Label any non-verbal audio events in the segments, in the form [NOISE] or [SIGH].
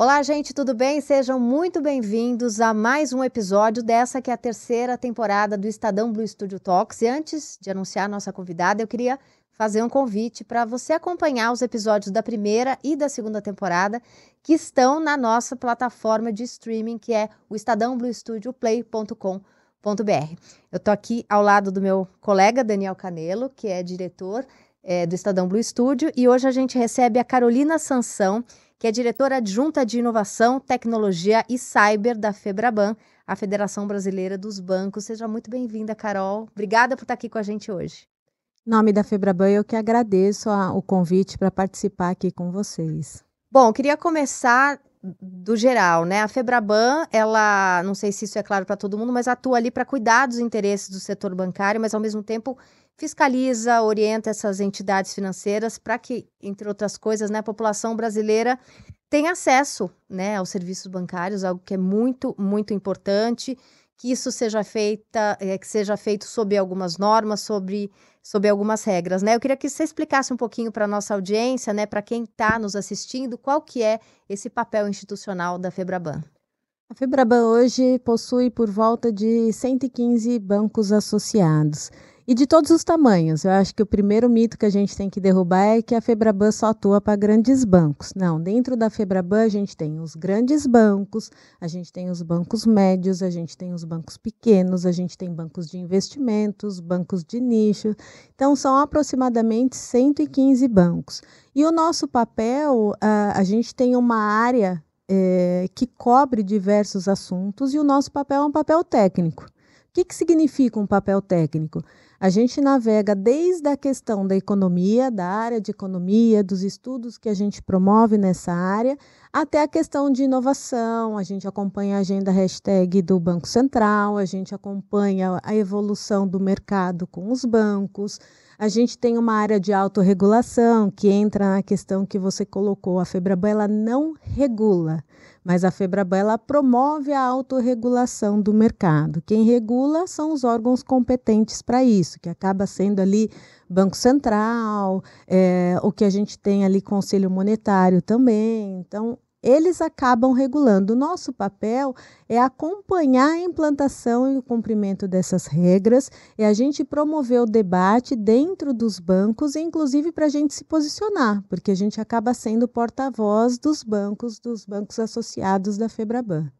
Olá, gente, tudo bem? Sejam muito bem-vindos a mais um episódio dessa que é a terceira temporada do Estadão Blue Studio Talks. E antes de anunciar a nossa convidada, eu queria fazer um convite para você acompanhar os episódios da primeira e da segunda temporada que estão na nossa plataforma de streaming, que é o estadãobluestudioplay.com.br. Eu estou aqui ao lado do meu colega Daniel Canelo, que é diretor é, do Estadão Blue Studio, e hoje a gente recebe a Carolina Sansão, que é diretora adjunta de Inovação, Tecnologia e Cyber da Febraban, a Federação Brasileira dos Bancos. Seja muito bem-vinda, Carol. Obrigada por estar aqui com a gente hoje. Em nome da Febraban, eu que agradeço a, o convite para participar aqui com vocês. Bom, queria começar do geral, né? A Febraban, ela, não sei se isso é claro para todo mundo, mas atua ali para cuidar dos interesses do setor bancário, mas ao mesmo tempo fiscaliza, orienta essas entidades financeiras para que, entre outras coisas, né, a população brasileira tenha acesso né, aos serviços bancários, algo que é muito, muito importante, que isso seja feita, é, que seja feito sob algumas normas, sobre, sob algumas regras. Né? Eu queria que você explicasse um pouquinho para a nossa audiência, né, para quem está nos assistindo, qual que é esse papel institucional da Febraban. A Febraban hoje possui por volta de 115 bancos associados. E de todos os tamanhos. Eu acho que o primeiro mito que a gente tem que derrubar é que a Febraban só atua para grandes bancos. Não, dentro da Febraban a gente tem os grandes bancos, a gente tem os bancos médios, a gente tem os bancos pequenos, a gente tem bancos de investimentos, bancos de nicho. Então, são aproximadamente 115 bancos. E o nosso papel, a, gente tem uma área é, que cobre diversos assuntos e o nosso papel é um papel técnico. O que, que significa um papel técnico? A gente navega desde a questão da economia, da área de economia, dos estudos que a gente promove nessa área, até a questão de inovação. A gente acompanha a agenda hashtag do Banco Central, a gente acompanha a evolução do mercado com os bancos. A gente tem uma área de autorregulação que entra na questão que você colocou. A Febraban ela não regula, mas a Febraban ela promove a autorregulação do mercado. Quem regula são os órgãos competentes para isso, que acaba sendo ali Banco Central, é, o que a gente tem ali Conselho Monetário também. Então, eles acabam regulando. O nosso papel é acompanhar a implantação e o cumprimento dessas regras, é a gente promover o debate dentro dos bancos, inclusive para a gente se posicionar, porque a gente acaba sendo porta-voz dos bancos, dos bancos associados da Febraban.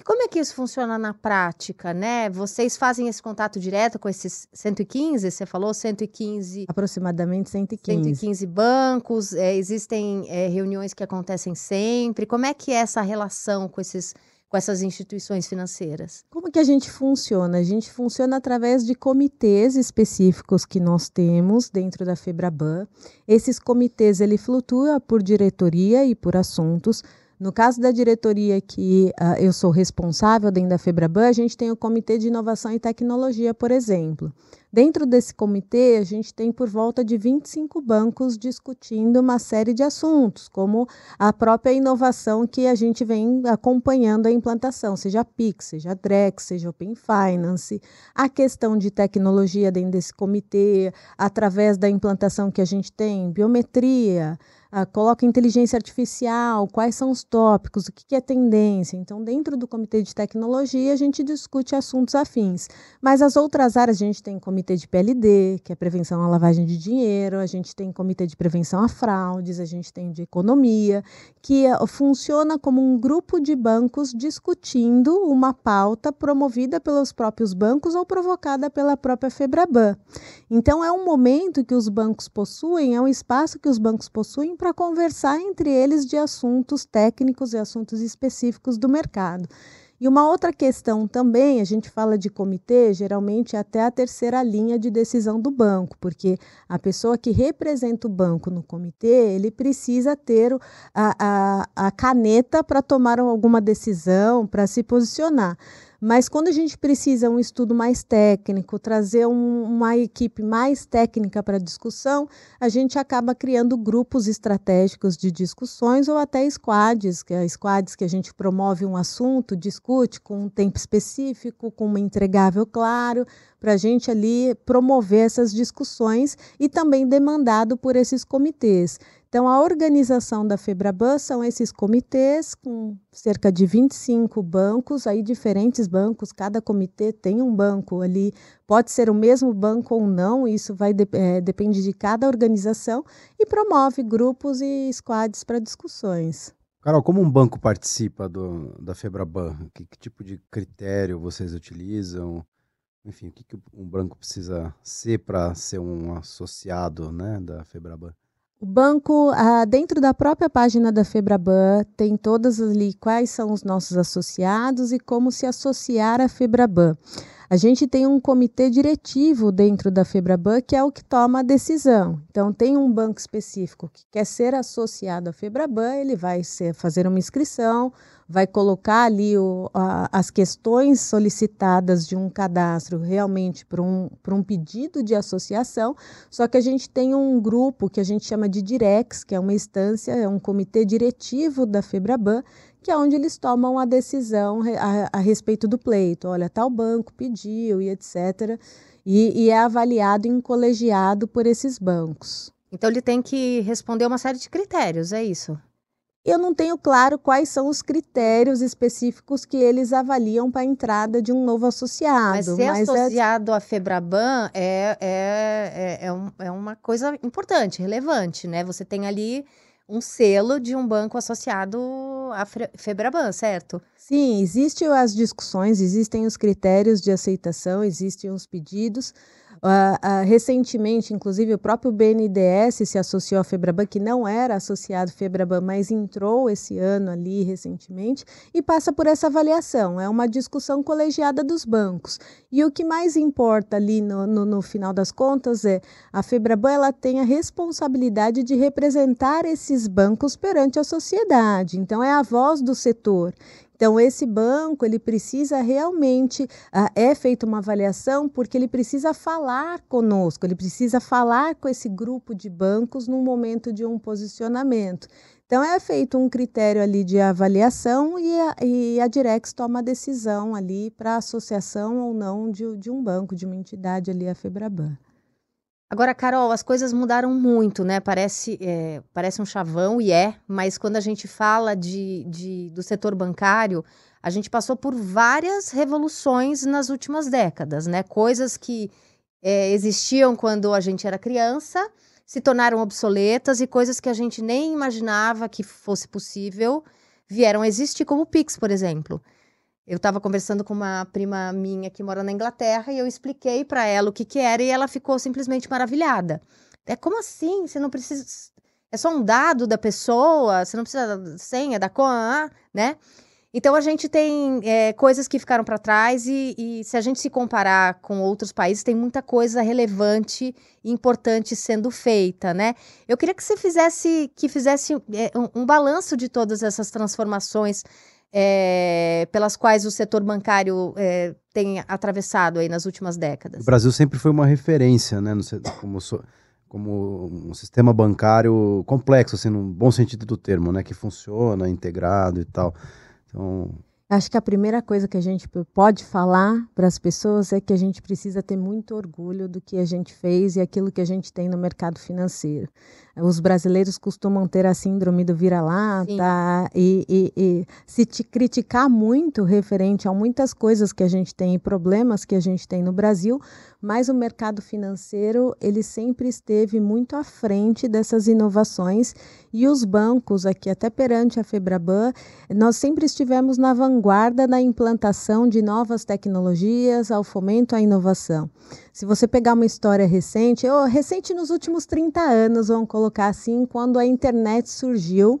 E como é que isso funciona na prática, né? Vocês fazem esse contato direto com esses 115? Você falou 115... Aproximadamente 115. 115 bancos, é, existem é, reuniões que acontecem sempre. Como é que é essa relação com esses com essas instituições financeiras? Como que a gente funciona? A gente funciona através de comitês específicos que nós temos dentro da Febraban. Esses comitês ele flutua por diretoria e por assuntos. No caso da diretoria que uh, eu sou responsável dentro da Febraban, a gente tem o Comitê de Inovação e Tecnologia, por exemplo. Dentro desse comitê, a gente tem por volta de 25 bancos discutindo uma série de assuntos, como a própria inovação que a gente vem acompanhando a implantação, seja PIX, seja DREX, seja Open Finance, a questão de tecnologia dentro desse comitê, através da implantação que a gente tem, biometria, coloca inteligência artificial, quais são os tópicos, o que, que é tendência. Então, dentro do comitê de tecnologia, a gente discute assuntos afins. Mas as outras áreas, a gente tem comitê de PLD, que é prevenção à lavagem de dinheiro, a gente tem comitê de prevenção a fraudes, a gente tem de economia, que uh, funciona como um grupo de bancos discutindo uma pauta promovida pelos próprios bancos ou provocada pela própria Febraban. Então, é um momento que os bancos possuem, é um espaço que os bancos possuem para conversar entre eles de assuntos técnicos e assuntos específicos do mercado. E uma outra questão também, a gente fala de comitê, geralmente até a terceira linha de decisão do banco, porque a pessoa que representa o banco no comitê, ele precisa ter a, a, a caneta para tomar alguma decisão, para se posicionar. Mas quando a gente precisa um estudo mais técnico, trazer um, uma equipe mais técnica para discussão, a gente acaba criando grupos estratégicos de discussões ou até squads, que é squads que a gente promove um assunto, discute com um tempo específico, com um entregável claro, para a gente ali promover essas discussões e também demandado por esses comitês. Então, a organização da Febraban são esses comitês com cerca de 25 bancos, aí diferentes bancos, cada comitê tem um banco ali, pode ser o mesmo banco ou não, isso vai é, depende de cada organização, e promove grupos e squads para discussões. Carol, como um banco participa do, da Febraban? Que, que tipo de critério vocês utilizam? Enfim, o que, que um banco precisa ser para ser um associado né, da Febraban? O banco, ah, dentro da própria página da Febraban, tem todas ali quais são os nossos associados e como se associar à Febraban. A gente tem um comitê diretivo dentro da Febraban que é o que toma a decisão. Então, tem um banco específico que quer ser associado à Febraban, ele vai ser, fazer uma inscrição, vai colocar ali o, a, as questões solicitadas de um cadastro realmente para um, um pedido de associação, só que a gente tem um grupo que a gente chama de Direx, que é uma instância, é um comitê diretivo da Febraban, que é onde eles tomam a decisão a, a respeito do pleito. Olha, tal banco pediu e etc. E, e é avaliado em colegiado por esses bancos. Então ele tem que responder uma série de critérios, é isso? Eu não tenho claro quais são os critérios específicos que eles avaliam para a entrada de um novo associado. Mas ser mas é associado é... à Febraban é, é, é, é, um, é uma coisa importante, relevante, né? Você tem ali um selo de um banco associado à Febraban, certo? Sim, existem as discussões, existem os critérios de aceitação, existem os pedidos. Uh, uh, recentemente, inclusive, o próprio BNDES se associou à Febraban, que não era associado à Febraban, mas entrou esse ano ali recentemente, e passa por essa avaliação. É uma discussão colegiada dos bancos. E o que mais importa ali no, no, no final das contas é a Febraban ela tem a responsabilidade de representar esses bancos perante a sociedade. Então, é a voz do setor. Então, esse banco, ele precisa realmente, uh, é feita uma avaliação, porque ele precisa falar conosco, ele precisa falar com esse grupo de bancos no momento de um posicionamento. Então, é feito um critério ali de avaliação e a, e a Direx toma a decisão ali para associação ou não de, de um banco, de uma entidade ali, a Febraban. Agora, Carol, as coisas mudaram muito, né? Parece, é, parece um chavão e é, mas quando a gente fala de, de, do setor bancário, a gente passou por várias revoluções nas últimas décadas, né? Coisas que é, existiam quando a gente era criança se tornaram obsoletas e coisas que a gente nem imaginava que fosse possível vieram a existir, como o Pix, por exemplo. Eu estava conversando com uma prima minha que mora na Inglaterra e eu expliquei para ela o que, que era e ela ficou simplesmente maravilhada. É como assim? Você não precisa. É só um dado da pessoa, você não precisa da senha, da conta, né? Então a gente tem é, coisas que ficaram para trás e, e, se a gente se comparar com outros países, tem muita coisa relevante e importante sendo feita, né? Eu queria que você fizesse que fizesse é, um, um balanço de todas essas transformações é, pelas quais o setor bancário é, tem atravessado aí nas últimas décadas? O Brasil sempre foi uma referência, né, no, como, como um sistema bancário complexo, assim, no bom sentido do termo, né, que funciona, integrado e tal. Então, Acho que a primeira coisa que a gente pode falar para as pessoas é que a gente precisa ter muito orgulho do que a gente fez e aquilo que a gente tem no mercado financeiro. Os brasileiros costumam ter a síndrome do vira-lata e, e, e, se te criticar muito referente a muitas coisas que a gente tem e problemas que a gente tem no Brasil, mas o mercado financeiro ele sempre esteve muito à frente dessas inovações e os bancos aqui até perante a Febraban nós sempre estivemos na vanguarda da implantação de novas tecnologias ao fomento à inovação. Se você pegar uma história recente, ou recente nos últimos 30 anos, vamos colocar assim, quando a internet surgiu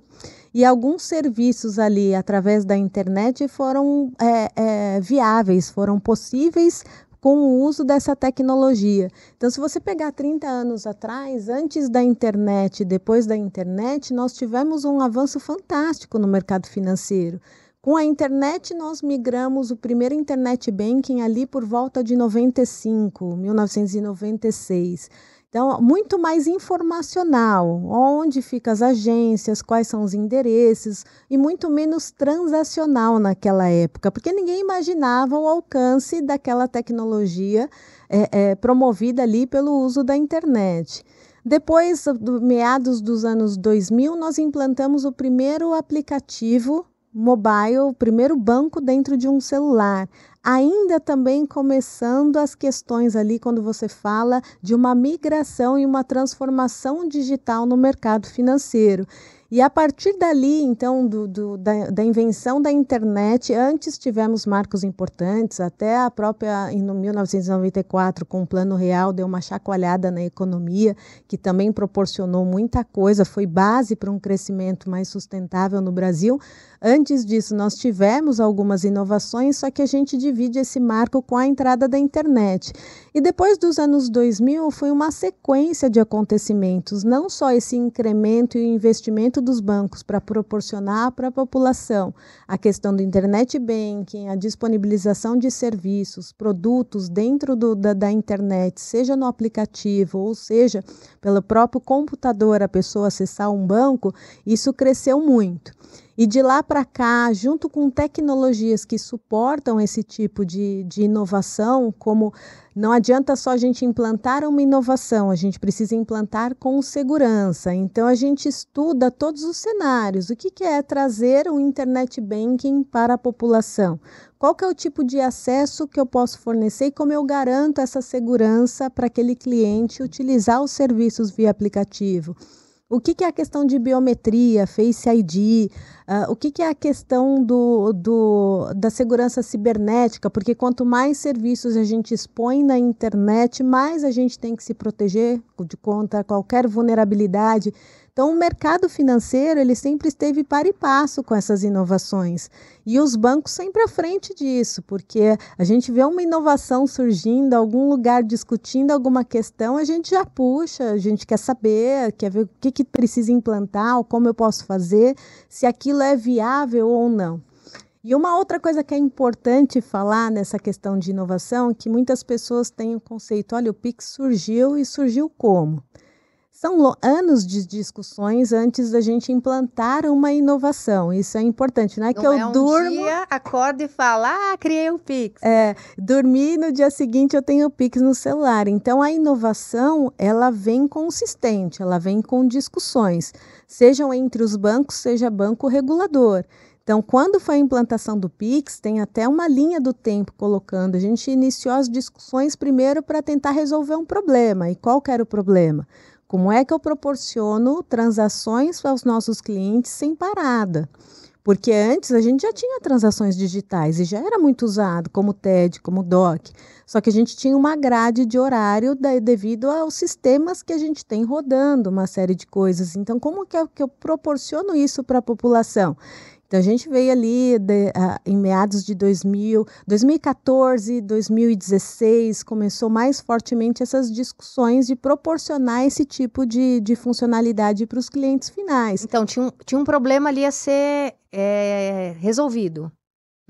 e alguns serviços ali através da internet foram é, é, viáveis, foram possíveis com o uso dessa tecnologia. Então, se você pegar 30 anos atrás, antes da internet, depois da internet, nós tivemos um avanço fantástico no mercado financeiro. Com a internet, nós migramos o primeiro internet banking ali por volta de 95, 1996. Então, muito mais informacional, onde ficam as agências, quais são os endereços, e muito menos transacional naquela época, porque ninguém imaginava o alcance daquela tecnologia é, é, promovida ali pelo uso da internet. Depois, do meados dos anos 2000, nós implantamos o primeiro aplicativo mobile, o primeiro banco dentro de um celular. Ainda também começando as questões ali quando você fala de uma migração e uma transformação digital no mercado financeiro. E a partir dali, então, do, do, da, da, invenção da internet, antes tivemos marcos importantes, até a própria, em 1994, com o Plano Real, deu uma chacoalhada na economia, que também proporcionou muita coisa, foi base para um crescimento mais sustentável no Brasil. Antes disso, nós tivemos algumas inovações, só que a gente divide esse marco com a entrada da internet. E depois dos anos 2000, foi uma sequência de acontecimentos, não só esse incremento e o investimento dos bancos para proporcionar para a população a questão do internet banking, a disponibilização de serviços, produtos dentro do, da, da internet, seja no aplicativo ou seja pelo próprio computador, a pessoa acessar um banco, isso cresceu muito. E de lá para cá, junto com tecnologias que suportam esse tipo de, de inovação, como não adianta só a gente implantar uma inovação, a gente precisa implantar com segurança. Então a gente estuda todos os cenários. O que, que é trazer o internet banking para a população? Qual que é o tipo de acesso que eu posso fornecer e como eu garanto essa segurança para aquele cliente utilizar os serviços via aplicativo? O que, que, é a questão de biometria, Face ID? Uh, o que, que, é a questão do, do, da segurança cibernética? Porque quanto mais serviços a gente expõe na internet, mais a gente tem que se proteger de contra qualquer vulnerabilidade. Então, o mercado financeiro ele sempre esteve para e passo com essas inovações. E os bancos sempre à frente disso, porque a gente vê uma inovação surgindo, algum lugar discutindo alguma questão, a gente já puxa, a gente quer saber, quer ver o que, que precisa implantar, como eu posso fazer, se aquilo é viável ou não. E uma outra coisa que é importante falar nessa questão de inovação, que muitas pessoas têm o conceito, olha, o Pix surgiu e surgiu como? São anos de discussões antes da gente implantar uma inovação. Isso é importante, não é não que eu é um durmo. Dia, acordo e falo, ah, criei o Pix. É, dormi no dia seguinte eu tenho o Pix no celular. Então a inovação ela vem consistente, ela vem com discussões, sejam entre os bancos, seja banco regulador. Então, quando foi a implantação do Pix, tem até uma linha do tempo colocando. A gente iniciou as discussões primeiro para tentar resolver um problema. E qual era o problema? Como é que eu proporciono transações para os nossos clientes sem parada? Porque antes a gente já tinha transações digitais e já era muito usado, como TED, como DOC. Só que a gente tinha uma grade de horário devido aos sistemas que a gente tem rodando, uma série de coisas. Então, como que eu, que eu proporciono isso para a população? Então a gente veio ali de, uh, em meados de 2000, 2014, 2016, começou mais fortemente essas discussões de proporcionar esse tipo de, de funcionalidade para os clientes finais. Então tinha um, tinha um problema ali a ser é, resolvido.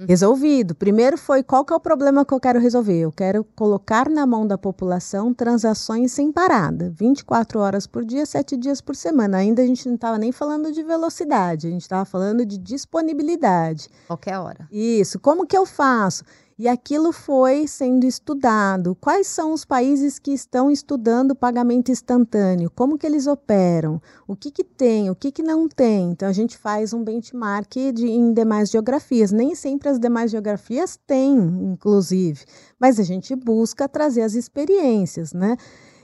Uhum. resolvido. Primeiro foi qual que é o problema que eu quero resolver? Eu quero colocar na mão da população transações sem parada, 24 horas por dia, 7 dias por semana. Ainda a gente não estava nem falando de velocidade, a gente estava falando de disponibilidade. Qualquer hora. Isso. Como que eu faço? E aquilo foi sendo estudado. Quais são os países que estão estudando pagamento instantâneo? Como que eles operam? O que, que tem? O que, que não tem? Então a gente faz um benchmark de, em demais geografias. Nem sempre as demais geografias têm, inclusive, mas a gente busca trazer as experiências, né?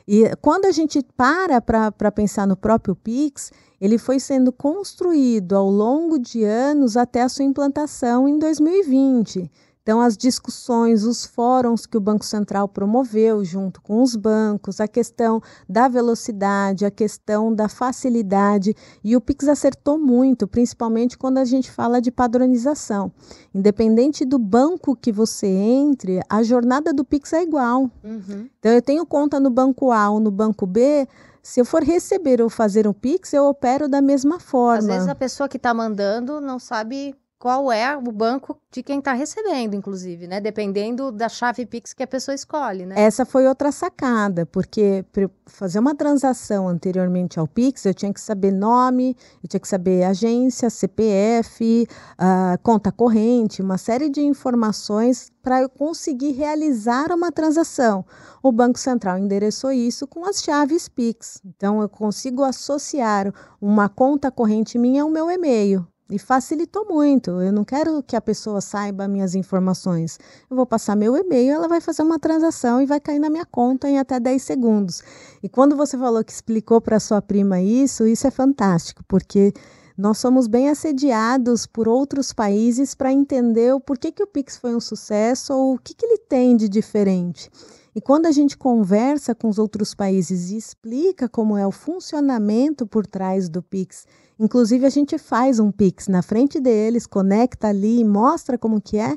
E quando a gente para para pensar no próprio Pix, ele foi sendo construído ao longo de anos até a sua implantação em 2020. Então, as discussões, os fóruns que o Banco Central promoveu junto com os bancos, a questão da velocidade, a questão da facilidade, e o Pix acertou muito, principalmente quando a gente fala de padronização. Independente do banco que você entre, a jornada do Pix é igual. Uhum. Então, eu tenho conta no banco A ou no banco B, se eu for receber ou fazer um Pix, eu opero da mesma forma. Às vezes a pessoa que está mandando não sabe qual é o banco de quem está recebendo, inclusive, né? Dependendo da chave Pix que a pessoa escolhe, né? Essa foi outra sacada, porque para fazer uma transação anteriormente ao Pix, eu tinha que saber nome, eu tinha que saber agência, CPF, uh, conta corrente, uma série de informações para eu conseguir realizar uma transação. O Banco Central endereçou isso com as chaves Pix. Então, eu consigo associar uma conta corrente minha ao meu e-mail. E facilitou muito. Eu não quero que a pessoa saiba minhas informações. Eu vou passar meu e-mail, ela vai fazer uma transação e vai cair na minha conta em até 10 segundos. E quando você falou que explicou para sua prima isso, isso é fantástico, porque nós somos bem assediados por outros países para entender o porquê que o Pix foi um sucesso ou o que, que ele tem de diferente. E quando a gente conversa com os outros países e explica como é o funcionamento por trás do Pix, inclusive a gente faz um Pix na frente deles, conecta ali, mostra como que é,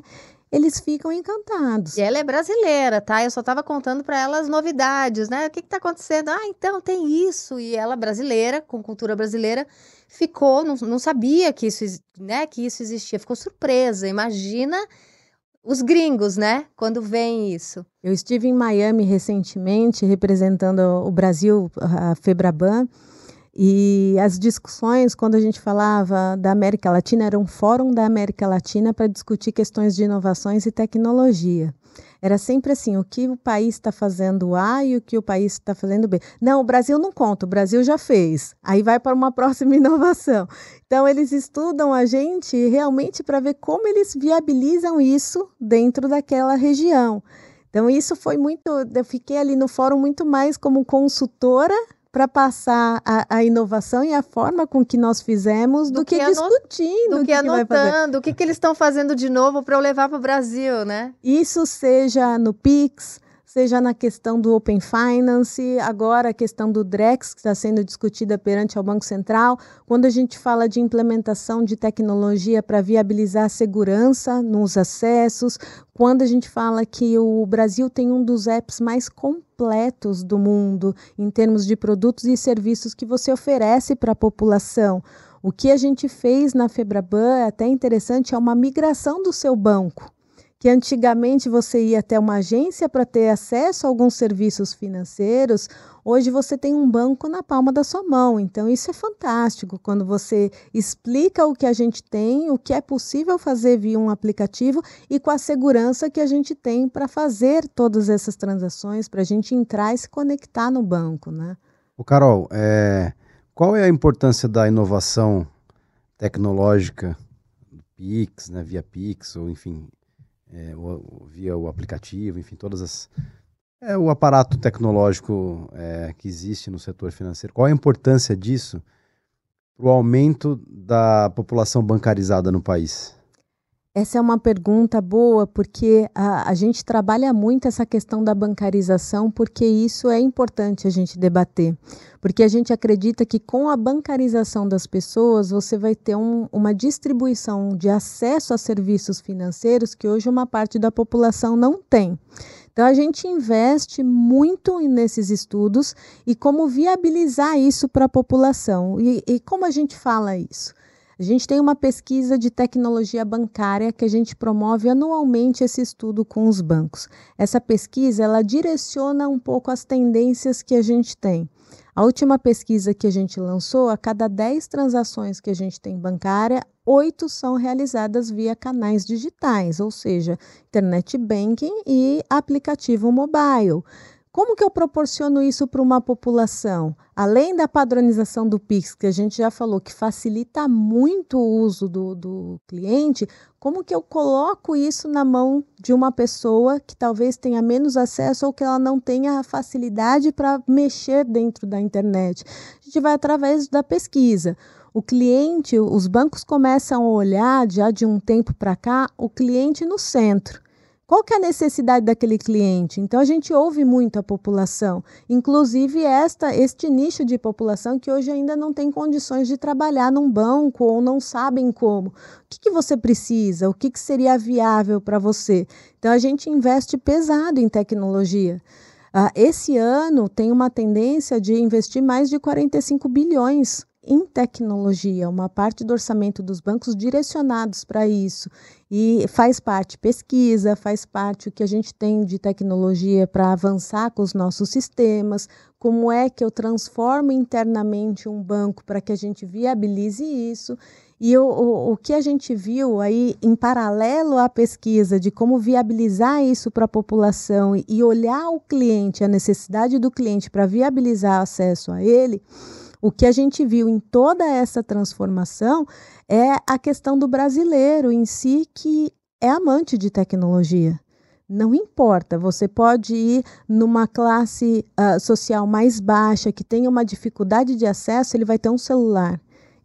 eles ficam encantados. E ela é brasileira, tá? Eu só estava contando para ela as novidades, né? O que está acontecendo? Ah, então tem isso. E ela, brasileira, com cultura brasileira, ficou, não, não sabia que isso, né, que isso existia, ficou surpresa. Imagina os gringos, né? Quando vem isso. Eu estive em Miami recentemente representando o Brasil, a Febraban, e as discussões, quando a gente falava da América Latina, era um fórum da América Latina para discutir questões de inovações e tecnologia. Era sempre assim, o que o país está fazendo A e o que o país está fazendo B. Não, o Brasil não conta, o Brasil já fez. Aí vai para uma [LAUGHS] próxima inovação. Então, eles estudam a gente realmente para ver como eles viabilizam isso dentro daquela região. Então, isso foi muito. Eu fiquei ali no fórum muito mais como consultora para passar a, a, inovação e a forma com que nós fizemos do, do que, que discutindo. Do que, que anotando, o que, que eles estão fazendo de novo para eu levar para o Brasil, né? Isso seja no Pix, seja na questão do Open Finance, agora a questão do DREX, que está sendo discutida perante o Banco Central, quando a gente fala de implementação de tecnologia para viabilizar a segurança nos acessos, quando a gente fala que o Brasil tem um dos apps mais completos do mundo em termos de produtos e serviços que você oferece para a população. O que a gente fez na Febraban é até interessante, é uma migração do seu banco que antigamente você ia até uma agência para ter acesso a alguns serviços financeiros, hoje você tem um banco na palma da sua mão. Então, isso é fantástico quando você explica o que a gente tem, o que é possível fazer via um aplicativo e com a segurança que a gente tem para fazer todas essas transações, para a gente entrar e se conectar no banco. Né? O Carol, é... qual é a importância da inovação tecnológica? Pix, né, via Pix, ou enfim, é, via o aplicativo, enfim, todas as. É, o aparato tecnológico é, que existe no setor financeiro. Qual a importância disso para o aumento da população bancarizada no país? Essa é uma pergunta boa, porque a, a, gente trabalha muito essa questão da bancarização, porque isso é importante a gente debater. Porque a gente acredita que com a bancarização das pessoas, você vai ter um, uma distribuição de acesso a serviços financeiros que hoje uma parte da população não tem. Então, a gente investe muito nesses estudos e como viabilizar isso para a população. E, e como a gente fala isso? A gente tem uma pesquisa de tecnologia bancária que a gente promove anualmente esse estudo com os bancos. Essa pesquisa ela direciona um pouco as tendências que a gente tem. A última pesquisa que a gente lançou, a cada 10 transações que a gente tem bancária, oito são realizadas via canais digitais, ou seja, internet banking e aplicativo mobile. Como que eu proporciono isso para uma população? Além da padronização do Pix, que a gente já falou que facilita muito o uso do, do cliente, como que eu coloco isso na mão de uma pessoa que talvez tenha menos acesso ou que ela não tenha facilidade para mexer dentro da internet? A gente vai através da pesquisa. O cliente, os bancos começam a olhar já de um tempo para cá o cliente no centro. Qual que é a necessidade daquele cliente? Então a gente ouve muito a população, inclusive esta este nicho de população que hoje ainda não tem condições de trabalhar num banco ou não sabem como. O que, que você precisa? O que, que seria viável para você? Então a gente investe pesado em tecnologia. Uh, esse ano tem uma tendência de investir mais de 45 bilhões em tecnologia, uma parte do orçamento dos bancos direcionados para isso. E faz parte pesquisa, faz parte o que a gente tem de tecnologia para avançar com os nossos sistemas, como é que eu transformo internamente um banco para que a gente viabilize isso. E o, o, o que a gente viu aí, em paralelo à pesquisa de como viabilizar isso para a população e olhar o cliente, a necessidade do cliente para viabilizar acesso a ele, o que a gente viu em toda essa transformação é a questão do brasileiro em si, que é amante de tecnologia. Não importa, você pode ir numa classe uh, social mais baixa, que tenha uma dificuldade de acesso, ele vai ter um celular.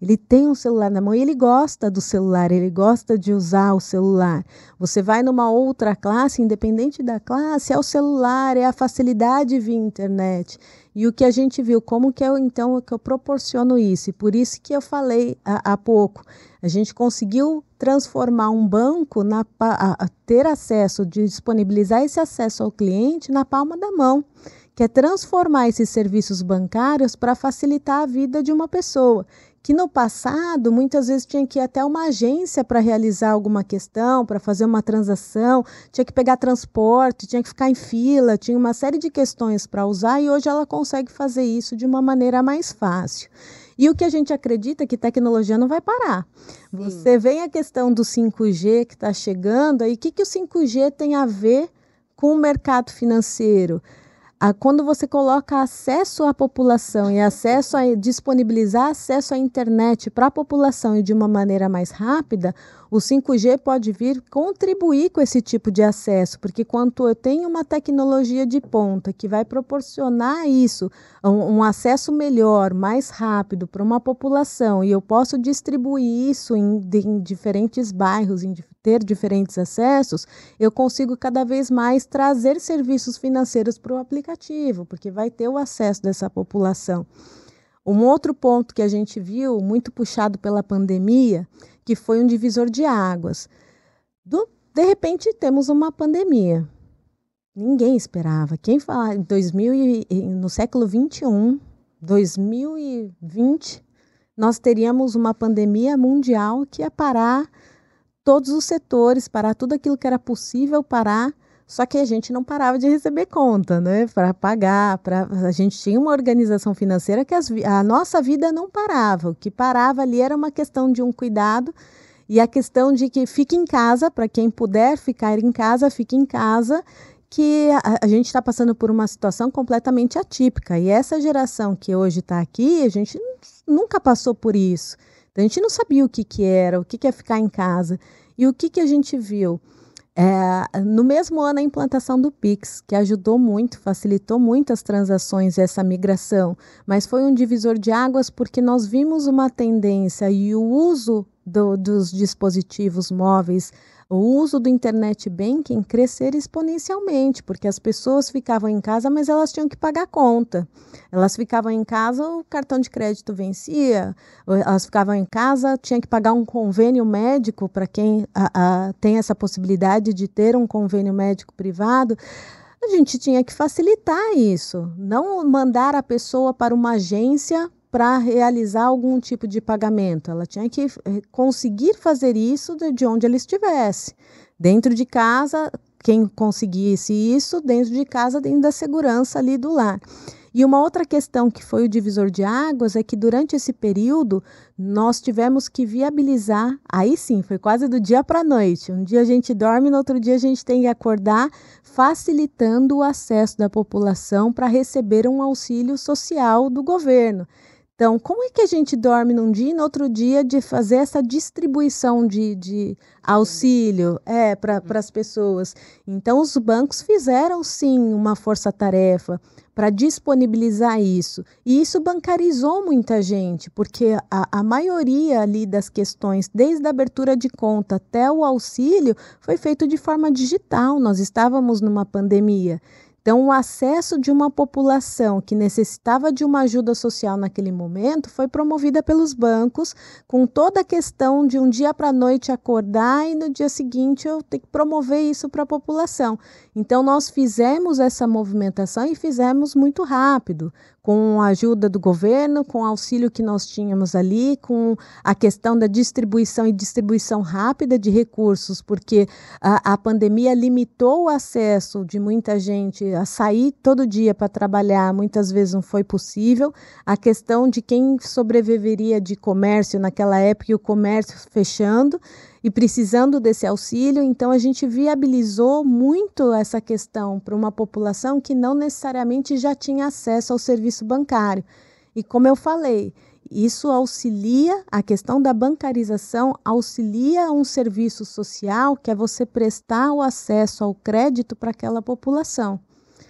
Ele tem um celular na mão e ele gosta do celular, ele gosta de usar o celular. Você vai numa outra classe, independente da classe, é o celular, é a facilidade via internet. E o que a gente viu, como que eu então que eu proporciono isso? E por isso que eu falei há, há pouco, a gente conseguiu transformar um banco na a, a ter acesso, disponibilizar esse acesso ao cliente na palma da mão que é transformar esses serviços bancários para facilitar a vida de uma pessoa que no passado muitas vezes tinha que ir até uma agência para realizar alguma questão, para fazer uma transação, tinha que pegar transporte, tinha que ficar em fila, tinha uma série de questões para usar e hoje ela consegue fazer isso de uma maneira mais fácil. E o que a gente acredita é que tecnologia não vai parar. Sim. Você vem a questão do 5G que está chegando, aí o que, que o 5G tem a ver com o mercado financeiro? Quando você coloca acesso à população e acesso a disponibilizar acesso à internet para a população e de uma maneira mais rápida, o 5G pode vir contribuir com esse tipo de acesso, porque quanto eu tenho uma tecnologia de ponta que vai proporcionar isso, um, um acesso melhor, mais rápido para uma população, e eu posso distribuir isso em, em diferentes bairros, em ter diferentes acessos, eu consigo cada vez mais trazer serviços financeiros para o aplicativo, porque vai ter o acesso dessa população. Um outro ponto que a gente viu, muito puxado pela pandemia, que foi um divisor de águas. Do, de repente, temos uma pandemia. Ninguém esperava. Quem falar em 2000 e, no século 21, 2020, nós teríamos uma pandemia mundial que ia parar todos os setores, parar tudo aquilo que era possível parar, só que a gente não parava de receber conta, né? Para pagar, para a gente tinha uma organização financeira que as, a nossa vida não parava. O que parava ali era uma questão de um cuidado e a questão de que fique em casa, para quem puder ficar em casa, fique em casa, que a, a gente está passando por uma situação completamente atípica. E essa geração que hoje está aqui, a gente nunca passou por isso. Então, a gente não sabia o que, que era, o que, que é ficar em casa. E o que, que a gente viu? É, no mesmo ano, a implantação do Pix, que ajudou muito, facilitou muito as transações, essa migração, mas foi um divisor de águas porque nós vimos uma tendência e o uso do, dos dispositivos móveis o uso do internet banking crescer exponencialmente, porque as pessoas ficavam em casa, mas elas tinham que pagar conta. Elas ficavam em casa, o cartão de crédito vencia, elas ficavam em casa, tinha que pagar um convênio médico para quem a, a, tem essa possibilidade de ter um convênio médico privado. A gente tinha que facilitar isso, não mandar a pessoa para uma agência para realizar algum tipo de pagamento. Ela tinha que eh, conseguir fazer isso de onde ela estivesse. Dentro de casa, quem conseguisse isso, dentro de casa, dentro da segurança ali do lar. E uma outra questão que foi o divisor de águas é que durante esse período nós tivemos que viabilizar, aí sim, foi quase do dia para a noite. Um dia a gente dorme, no outro dia a gente tem que acordar, facilitando o acesso da população para receber um auxílio social do governo. Então, como é que a gente dorme num dia e no outro dia de fazer essa distribuição de, de auxílio é, para uhum. as pessoas? Então, os bancos fizeram sim uma força-tarefa para disponibilizar isso. E isso bancarizou muita gente, porque a, a maioria ali das questões, desde a abertura de conta até o auxílio, foi feito de forma digital. Nós estávamos numa pandemia. Então, o acesso de uma população que necessitava de uma ajuda social naquele momento foi promovida pelos bancos, com toda a questão de um dia para a noite acordar e no dia seguinte eu ter que promover isso para a população. Então, nós fizemos essa movimentação e fizemos muito rápido. Com a ajuda do governo, com o auxílio que nós tínhamos ali, com a questão da distribuição e distribuição rápida de recursos, porque a, a pandemia limitou o acesso de muita gente a sair todo dia para trabalhar, muitas vezes não foi possível. A questão de quem sobreviveria de comércio naquela época e o comércio fechando e precisando desse auxílio, então a gente viabilizou muito essa questão para uma população que não necessariamente já tinha acesso ao serviço bancário. E como eu falei, isso auxilia a questão da bancarização, auxilia um serviço social que é você prestar o acesso ao crédito para aquela população.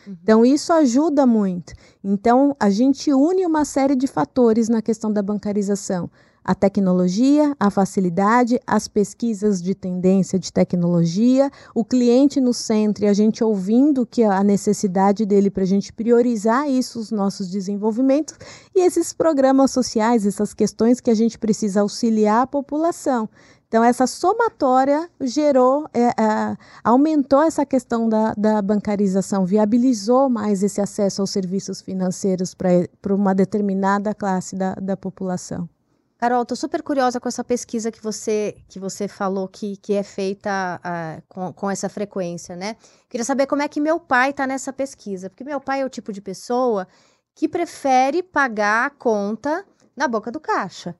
Uhum. Então, isso ajuda muito. Então, a gente une uma série de fatores na questão da bancarização a tecnologia, a facilidade, as pesquisas de tendência de tecnologia, o cliente no centro e a gente ouvindo que a necessidade dele para a gente priorizar isso, os nossos desenvolvimentos e esses programas sociais, essas questões que a gente precisa auxiliar a população. Então, essa somatória gerou, é, é, aumentou essa questão da, da, bancarização, viabilizou mais esse acesso aos serviços financeiros para uma determinada classe da, da população. Carol, estou super curiosa com essa pesquisa que você que você falou que, que é feita uh, com, com essa frequência, né? Queria saber como é que meu pai está nessa pesquisa, porque meu pai é o tipo de pessoa que prefere pagar a conta na boca do caixa.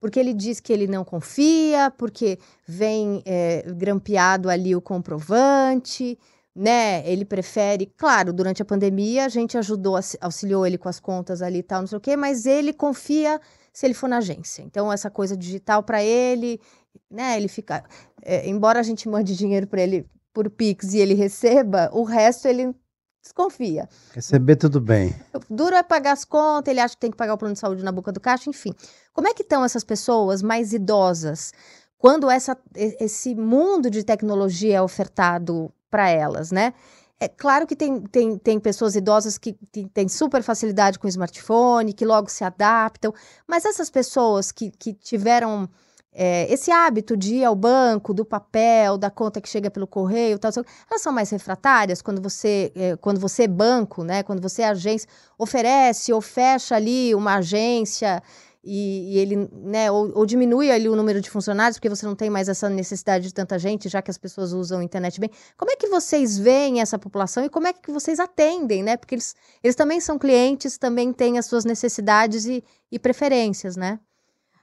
Porque ele diz que ele não confia, porque vem é, grampeado ali o comprovante, né? Ele prefere, claro, durante a pandemia a gente ajudou, auxiliou ele com as contas ali e tal, não sei o quê, mas ele confia se ele for na agência. Então, essa coisa digital para ele, né, ele fica. É, embora a gente mande dinheiro para ele por Pix e ele receba, o resto ele desconfia. Receber tudo bem. Duro é pagar as contas, ele acha que tem que pagar o plano de saúde na boca do caixa, enfim. Como é que estão essas pessoas mais idosas quando essa, esse mundo de tecnologia é ofertado para elas, né? É claro que tem, tem, tem pessoas idosas que têm super facilidade com smartphone, que logo se adaptam, mas essas pessoas que, que tiveram é, esse hábito de ir ao banco, do papel, da conta que chega pelo correio, tal, elas são mais refratárias quando você, é, quando você banco, né, quando você é agência, oferece ou fecha ali uma agência e, e ele, né, ou, ou, diminui ali o número de funcionários, porque você não tem mais essa necessidade de tanta gente, já que as pessoas usam a internet bem. Como é que vocês veem essa população e como é que vocês atendem, né? Porque eles, eles também são clientes, também têm as suas necessidades e, e preferências, né?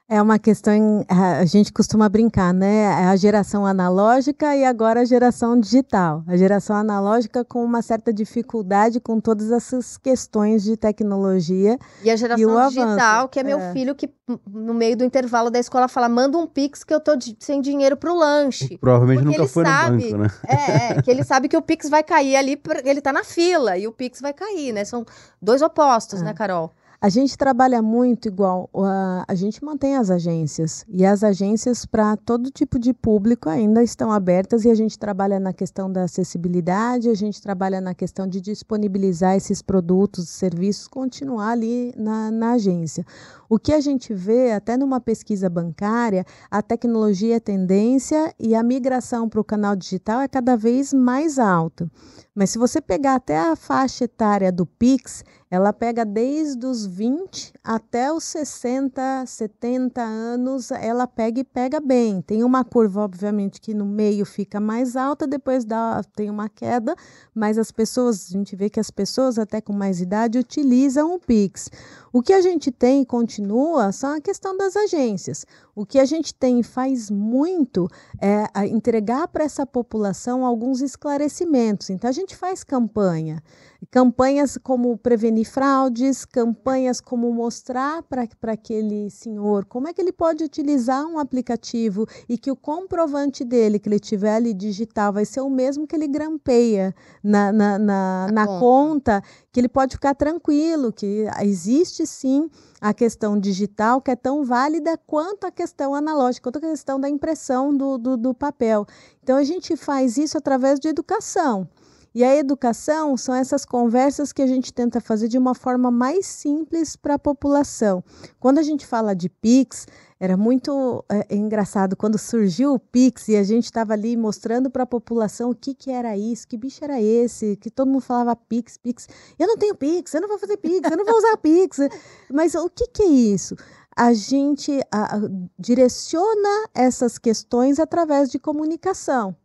É uma questão, a gente costuma brincar, né? É a geração analógica e agora a geração digital. A geração analógica com uma certa dificuldade com todas essas questões de tecnologia. E a geração e digital, que é meu é. filho que no meio do intervalo da escola fala: manda um pix que eu tô sem dinheiro pro lanche. Provavelmente Porque nunca foi sabe, no banco, né? [LAUGHS] É, é, que ele sabe que o pix vai cair ali, ele tá na fila e o pix vai cair, né? São dois opostos, né, é. né, Carol? A gente trabalha muito igual, a, a gente mantém as agências e as agências para todo tipo de público ainda estão abertas e a gente trabalha na questão da acessibilidade, a gente trabalha na questão de disponibilizar esses produtos serviços, continuar ali na, na agência. O que a gente vê, até numa pesquisa bancária, a tecnologia é tendência e a migração para o canal digital é cada vez mais alta. Mas se você pegar até a faixa etária do Pix, ela pega desde os 20 até os 60, 70 anos, ela pega e pega bem. Tem uma curva, obviamente, que no meio fica mais alta, depois dá, tem uma queda, mas as pessoas, a gente vê que as pessoas até com mais idade utilizam o Pix. O que a gente tem e continua são a questão das agências. O que a gente tem faz muito é entregar para essa população alguns esclarecimentos. Então, a gente faz campanha. Campanhas como prevenir fraudes, campanhas como mostrar para aquele senhor como é que ele pode utilizar um aplicativo e que o comprovante dele que ele tiver ali digital vai ser o mesmo que ele grampeia na, na, na, na conta. conta, que ele pode ficar tranquilo, que existe sim a questão digital que é tão válida quanto a questão analógica, quanto a questão da impressão do, do, do papel. Então a gente faz isso através de educação. E a educação são essas conversas que a gente tenta fazer de uma forma mais simples para a população. Quando a gente fala de PIX, Era muito é, engraçado quando surgiu o Pix e a gente estava ali mostrando para a população o que, que era isso, que bicho era esse, que todo mundo falava Pix, Pix. Eu não tenho Pix, eu não vou fazer Pix, eu não vou usar Pix. [LAUGHS] Mas o que, que é isso? A gente a, a, direciona essas questões através de comunicação.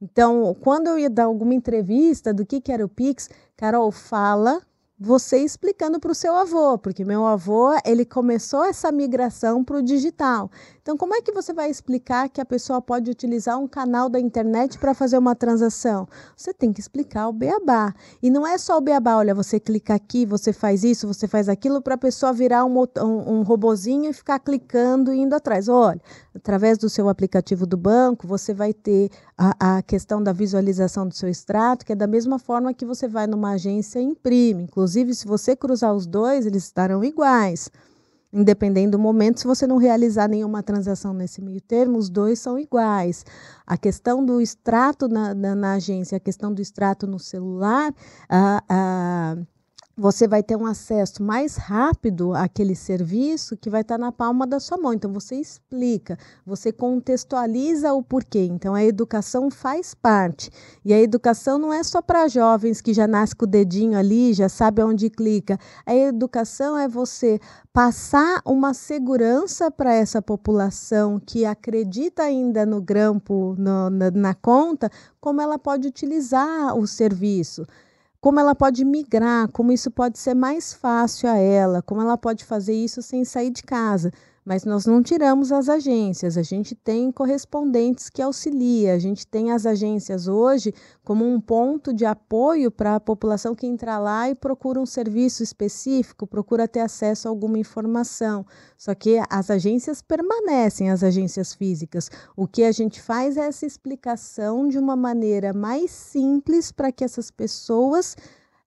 Então, quando eu ia dar alguma entrevista do que, que era o Pix, Carol, fala você explicando para o seu avô, porque meu avô ele começou essa migração para o digital. Então, como é que você vai explicar que a pessoa pode utilizar um canal da internet para fazer uma transação? Você tem que explicar o beabá. E não é só o beabá, olha, você clica aqui, você faz isso, você faz aquilo, para a pessoa virar um, um, um robozinho e ficar clicando e indo atrás. Olha, através do seu aplicativo do banco, você vai ter a, a questão da visualização do seu extrato, que é da mesma forma que você vai numa agência e imprime. Inclusive, se você cruzar os dois, eles estarão iguais. Independente do momento, se você não realizar nenhuma transação nesse meio termo, os dois são iguais. A questão do extrato na, na, na agência, a questão do extrato no celular, a, a você vai ter um acesso mais rápido àquele serviço que vai estar na palma da sua mão. Então, você explica, você contextualiza o porquê. Então, a educação faz parte. E a educação não é só para jovens que já nascem com o dedinho ali, já sabe onde clica. A educação é você passar uma segurança para essa população que acredita ainda no grampo, no, na, na conta, como ela pode utilizar o serviço como ela pode migrar, como isso pode ser mais fácil a ela, como ela pode fazer isso sem sair de casa. Mas nós não tiramos as agências, a gente tem correspondentes que auxiliam, a gente tem as agências hoje como um ponto de apoio para a população que entra lá e procura um serviço específico, procura ter acesso a alguma informação. Só que as agências permanecem, as agências físicas. O que a gente faz é essa explicação de uma maneira mais simples para que essas pessoas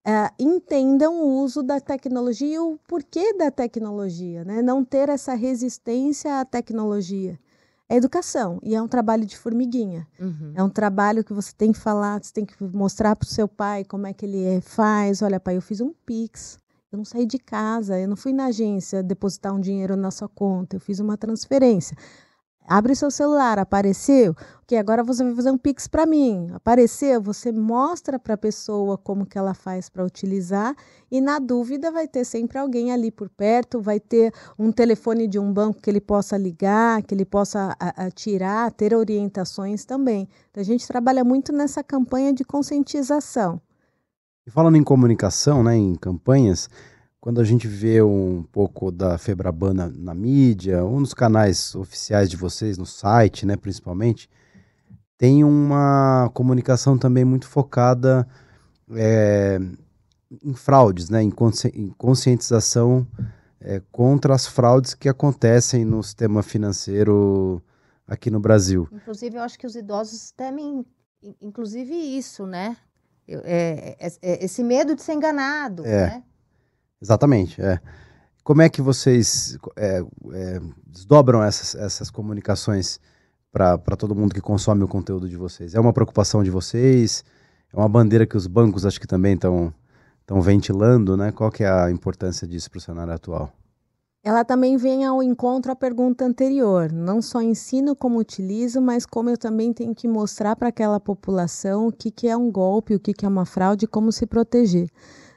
Uh, entendam o uso da tecnologia e o porquê da tecnologia, né? não ter essa resistência à tecnologia. É educação e é um trabalho de formiguinha. Uhum. É um trabalho que você tem que falar, você tem que mostrar para o seu pai como é que ele é, faz. Olha, pai, eu fiz um Pix, eu não saí de casa, eu não fui na agência depositar um dinheiro na sua conta, eu fiz uma transferência. Abre seu celular, apareceu? Ok, agora você vai fazer um Pix para mim. Apareceu? Você mostra para a pessoa como que ela faz para utilizar e na dúvida vai ter sempre alguém ali por perto, vai ter um telefone de um banco que ele possa ligar, que ele possa tirar, ter orientações também. Então, a gente trabalha muito nessa campanha de conscientização. E falando em comunicação, né, em campanhas, quando a gente vê um pouco da Febrabana na mídia, ou nos canais oficiais de vocês, no site, né, principalmente, tem uma comunicação também muito focada é, em fraudes, né, em, consci em conscientização é, contra as fraudes que acontecem no sistema financeiro aqui no Brasil. Inclusive, eu acho que os idosos temem, inclusive isso, né? É, é, é, esse medo de ser enganado, é. né? Exatamente, é. Como é que vocês é, é, desdobram essas, essas comunicações para todo mundo que consome o conteúdo de vocês? É uma preocupação de vocês? É uma bandeira que os bancos acho que também estão ventilando, né? Qual que é a importância disso para o cenário atual? Ela também vem ao encontro à pergunta anterior. Não só ensino como utilizo, mas como eu também tenho que mostrar para aquela população o que, que é um golpe, o que, que é uma fraude e como se proteger.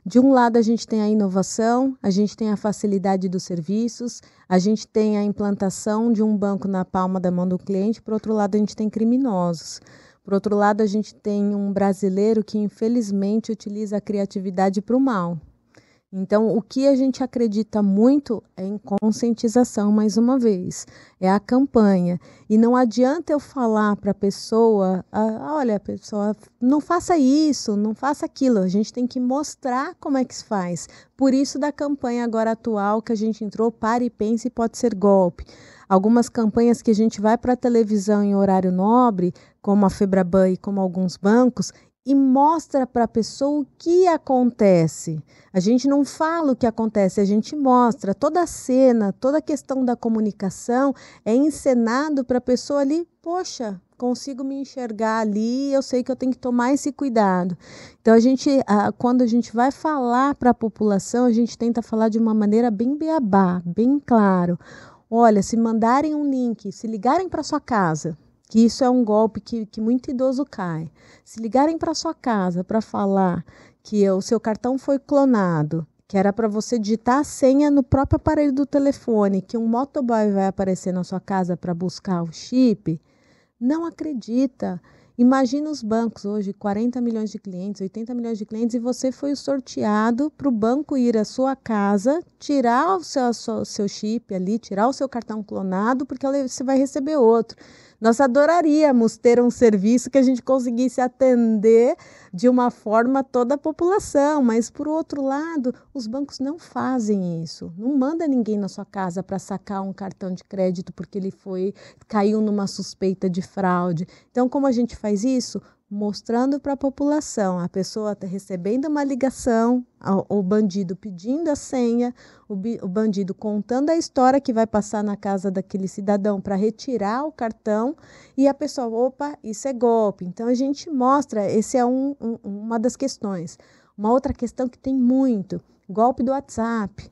De um lado, a gente tem a inovação, a gente tem a facilidade dos serviços, a gente tem a implantação de um banco na palma da mão do cliente, por outro lado, a gente tem criminosos. Por outro lado, a gente tem um brasileiro que, infelizmente, utiliza a criatividade para o mal. Então, o que a gente acredita muito é em conscientização, mais uma vez, é a campanha. E não adianta eu falar para a pessoa: ah, olha, pessoa, não faça isso, não faça aquilo. A gente tem que mostrar como é que se faz. Por isso, da campanha agora atual que a gente entrou, pare e pense, pode ser golpe. Algumas campanhas que a gente vai para a televisão em horário nobre, como a Febraban e como alguns bancos, e mostra para a pessoa o que acontece. A gente não fala o que acontece, a gente mostra toda a cena, toda a questão da comunicação é encenado para a pessoa ali, poxa, consigo me enxergar ali, eu sei que eu tenho que tomar esse cuidado. Então a gente, quando a gente vai falar para a população, a gente tenta falar de uma maneira bem beabá, bem claro. Olha, se mandarem um link, se ligarem para sua casa, que isso é um golpe que, que muito idoso cai. Se ligarem para sua casa para falar que o seu cartão foi clonado, que era para você digitar a senha no próprio aparelho do telefone, que um motoboy vai aparecer na sua casa para buscar o chip, não acredita. Imagina os bancos hoje, 40 milhões de clientes, 80 milhões de clientes, e você foi sorteado para o banco ir à sua casa, tirar o seu, seu chip ali, tirar o seu cartão clonado, porque você vai receber outro. Nós adoraríamos ter um serviço que a gente conseguisse atender de uma forma toda a população, mas por outro lado, os bancos não fazem isso. Não manda ninguém na sua casa para sacar um cartão de crédito porque ele foi caiu numa suspeita de fraude. Então, como a gente faz isso? Mostrando para a população, a pessoa está recebendo uma ligação, o bandido pedindo a senha, o, o bandido contando a história que vai passar na casa daquele cidadão para retirar o cartão e a pessoa, opa, isso é golpe. Então a gente mostra, esse é um, um, uma das questões. Uma outra questão que tem muito, golpe do WhatsApp.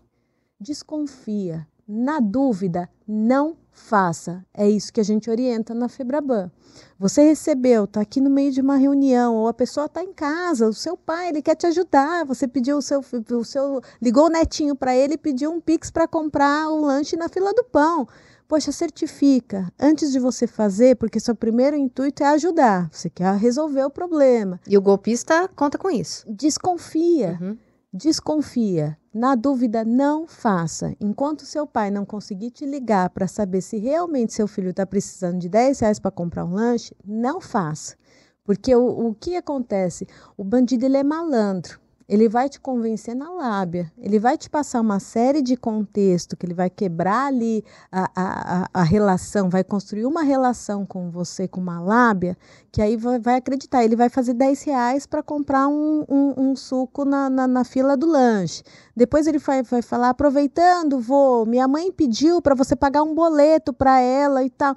Desconfia. Na dúvida, não faça. É isso que a gente orienta na Febraban. Você recebeu, está aqui no meio de uma reunião, ou a pessoa está em casa, o seu pai, ele quer te ajudar. Você pediu o seu, o seu ligou o netinho para ele e pediu um pix para comprar o lanche na fila do pão. Poxa, certifica antes de você fazer, porque seu primeiro intuito é ajudar. Você quer resolver o problema. E o golpista conta com isso. Desconfia. Uhum. Desconfia. Na dúvida, não faça. Enquanto seu pai não conseguir te ligar para saber se realmente seu filho está precisando de 10 reais para comprar um lanche, não faça. Porque o, o que acontece? O bandido ele é malandro. Ele vai te convencer na lábia, ele vai te passar uma série de contexto, que ele vai quebrar ali a, a, a relação, vai construir uma relação com você com uma lábia, que aí vai, acreditar. Ele vai fazer 10 reais para comprar um, um, um suco na, na, na, fila do lanche. Depois ele vai, vai falar: aproveitando, vou, minha mãe pediu para você pagar um boleto para ela e tal.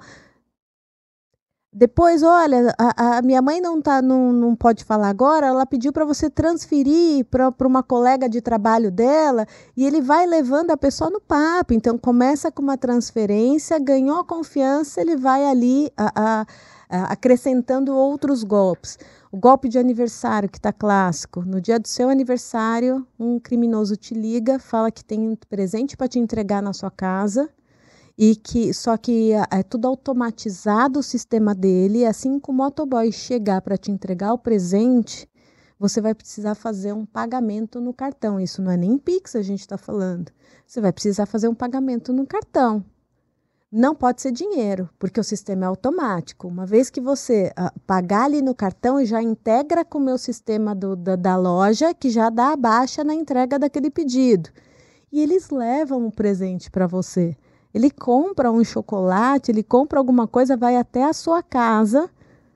Depois, olha, a, a, minha mãe não, tá, não, não pode falar agora, ela pediu para você transferir para uma colega de trabalho dela e ele vai levando a pessoa no papo. Então, começa com uma transferência, ganhou a confiança, ele vai ali a, a, acrescentando outros golpes. O golpe de aniversário, que está clássico. No dia do seu aniversário, um criminoso te liga, fala que tem um presente para te entregar na sua casa e que só que é, é tudo automatizado o sistema dele. Assim que o motoboy chegar para te entregar o presente, você vai precisar fazer um pagamento no cartão. Isso não é nem Pix, a gente está falando. Você vai precisar fazer um pagamento no cartão. Não pode ser dinheiro, porque o sistema é automático. Uma vez que você uh, pagar ali no cartão, já integra com o meu sistema do, da, da loja, que já dá a baixa na entrega daquele pedido. E eles levam um presente para você. Ele compra um chocolate, ele compra alguma coisa, vai até a sua casa.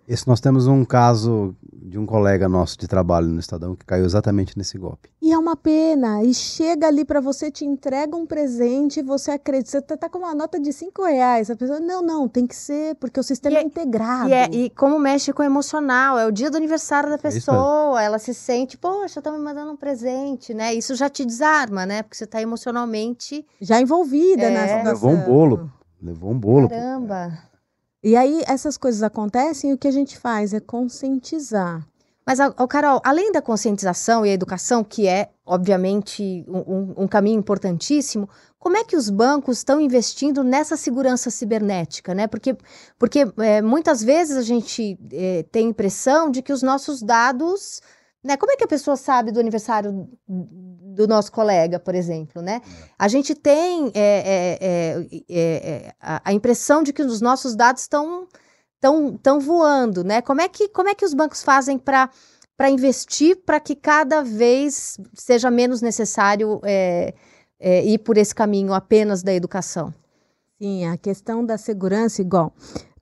Esse nós temos um caso de um colega nosso de trabalho no Estadão que caiu exatamente nesse golpe. E é uma pena. E chega ali para você, te entrega um presente, você acredita. Você tá, tá, com uma nota de cinco reais. A pessoa, não, não, tem que ser, porque o sistema e é, é integrado. E, é, e como mexe com o emocional, é o dia do aniversário da é pessoa, ela se sente, poxa, tá me mandando um presente, né? Isso já te desarma, né? Porque você tá emocionalmente. Já envolvida é. nessa. Levou um bolo. Levou um bolo. Caramba. Pô. E aí essas coisas acontecem e o que a gente faz é conscientizar. Mas, Carol, além da conscientização e a educação, que é, obviamente, um, um, caminho importantíssimo, como é que os bancos estão investindo nessa segurança cibernética? Né? Porque, porque é, muitas vezes a gente é, tem a impressão de que os nossos dados. Né? Como é que a pessoa sabe do aniversário do nosso colega, por exemplo? Né? A gente tem é, é, é, é a, a impressão de que os nossos dados estão estão voando, né? Como é que, como é que os bancos fazem para para investir para que cada vez seja menos necessário é, é, ir por esse caminho apenas da educação? Sim, a questão da segurança, igual.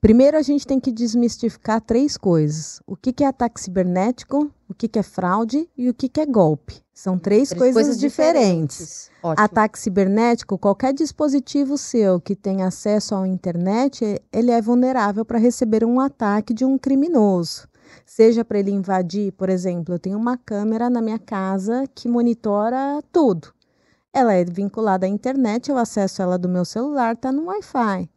Primeiro, a gente tem que desmistificar três coisas: o que, que é ataque cibernético, o que, que é fraude e o que, que é golpe. São três, três coisas, coisas, diferentes. diferentes. Ataque cibernético, qualquer dispositivo seu que tenha acesso à internet, ele é vulnerável para receber um ataque de um criminoso. Seja para ele invadir, por exemplo, eu tenho uma câmera na minha casa que monitora tudo. ela é vinculada à internet, eu acesso ela do meu celular, está no Wi-Fi.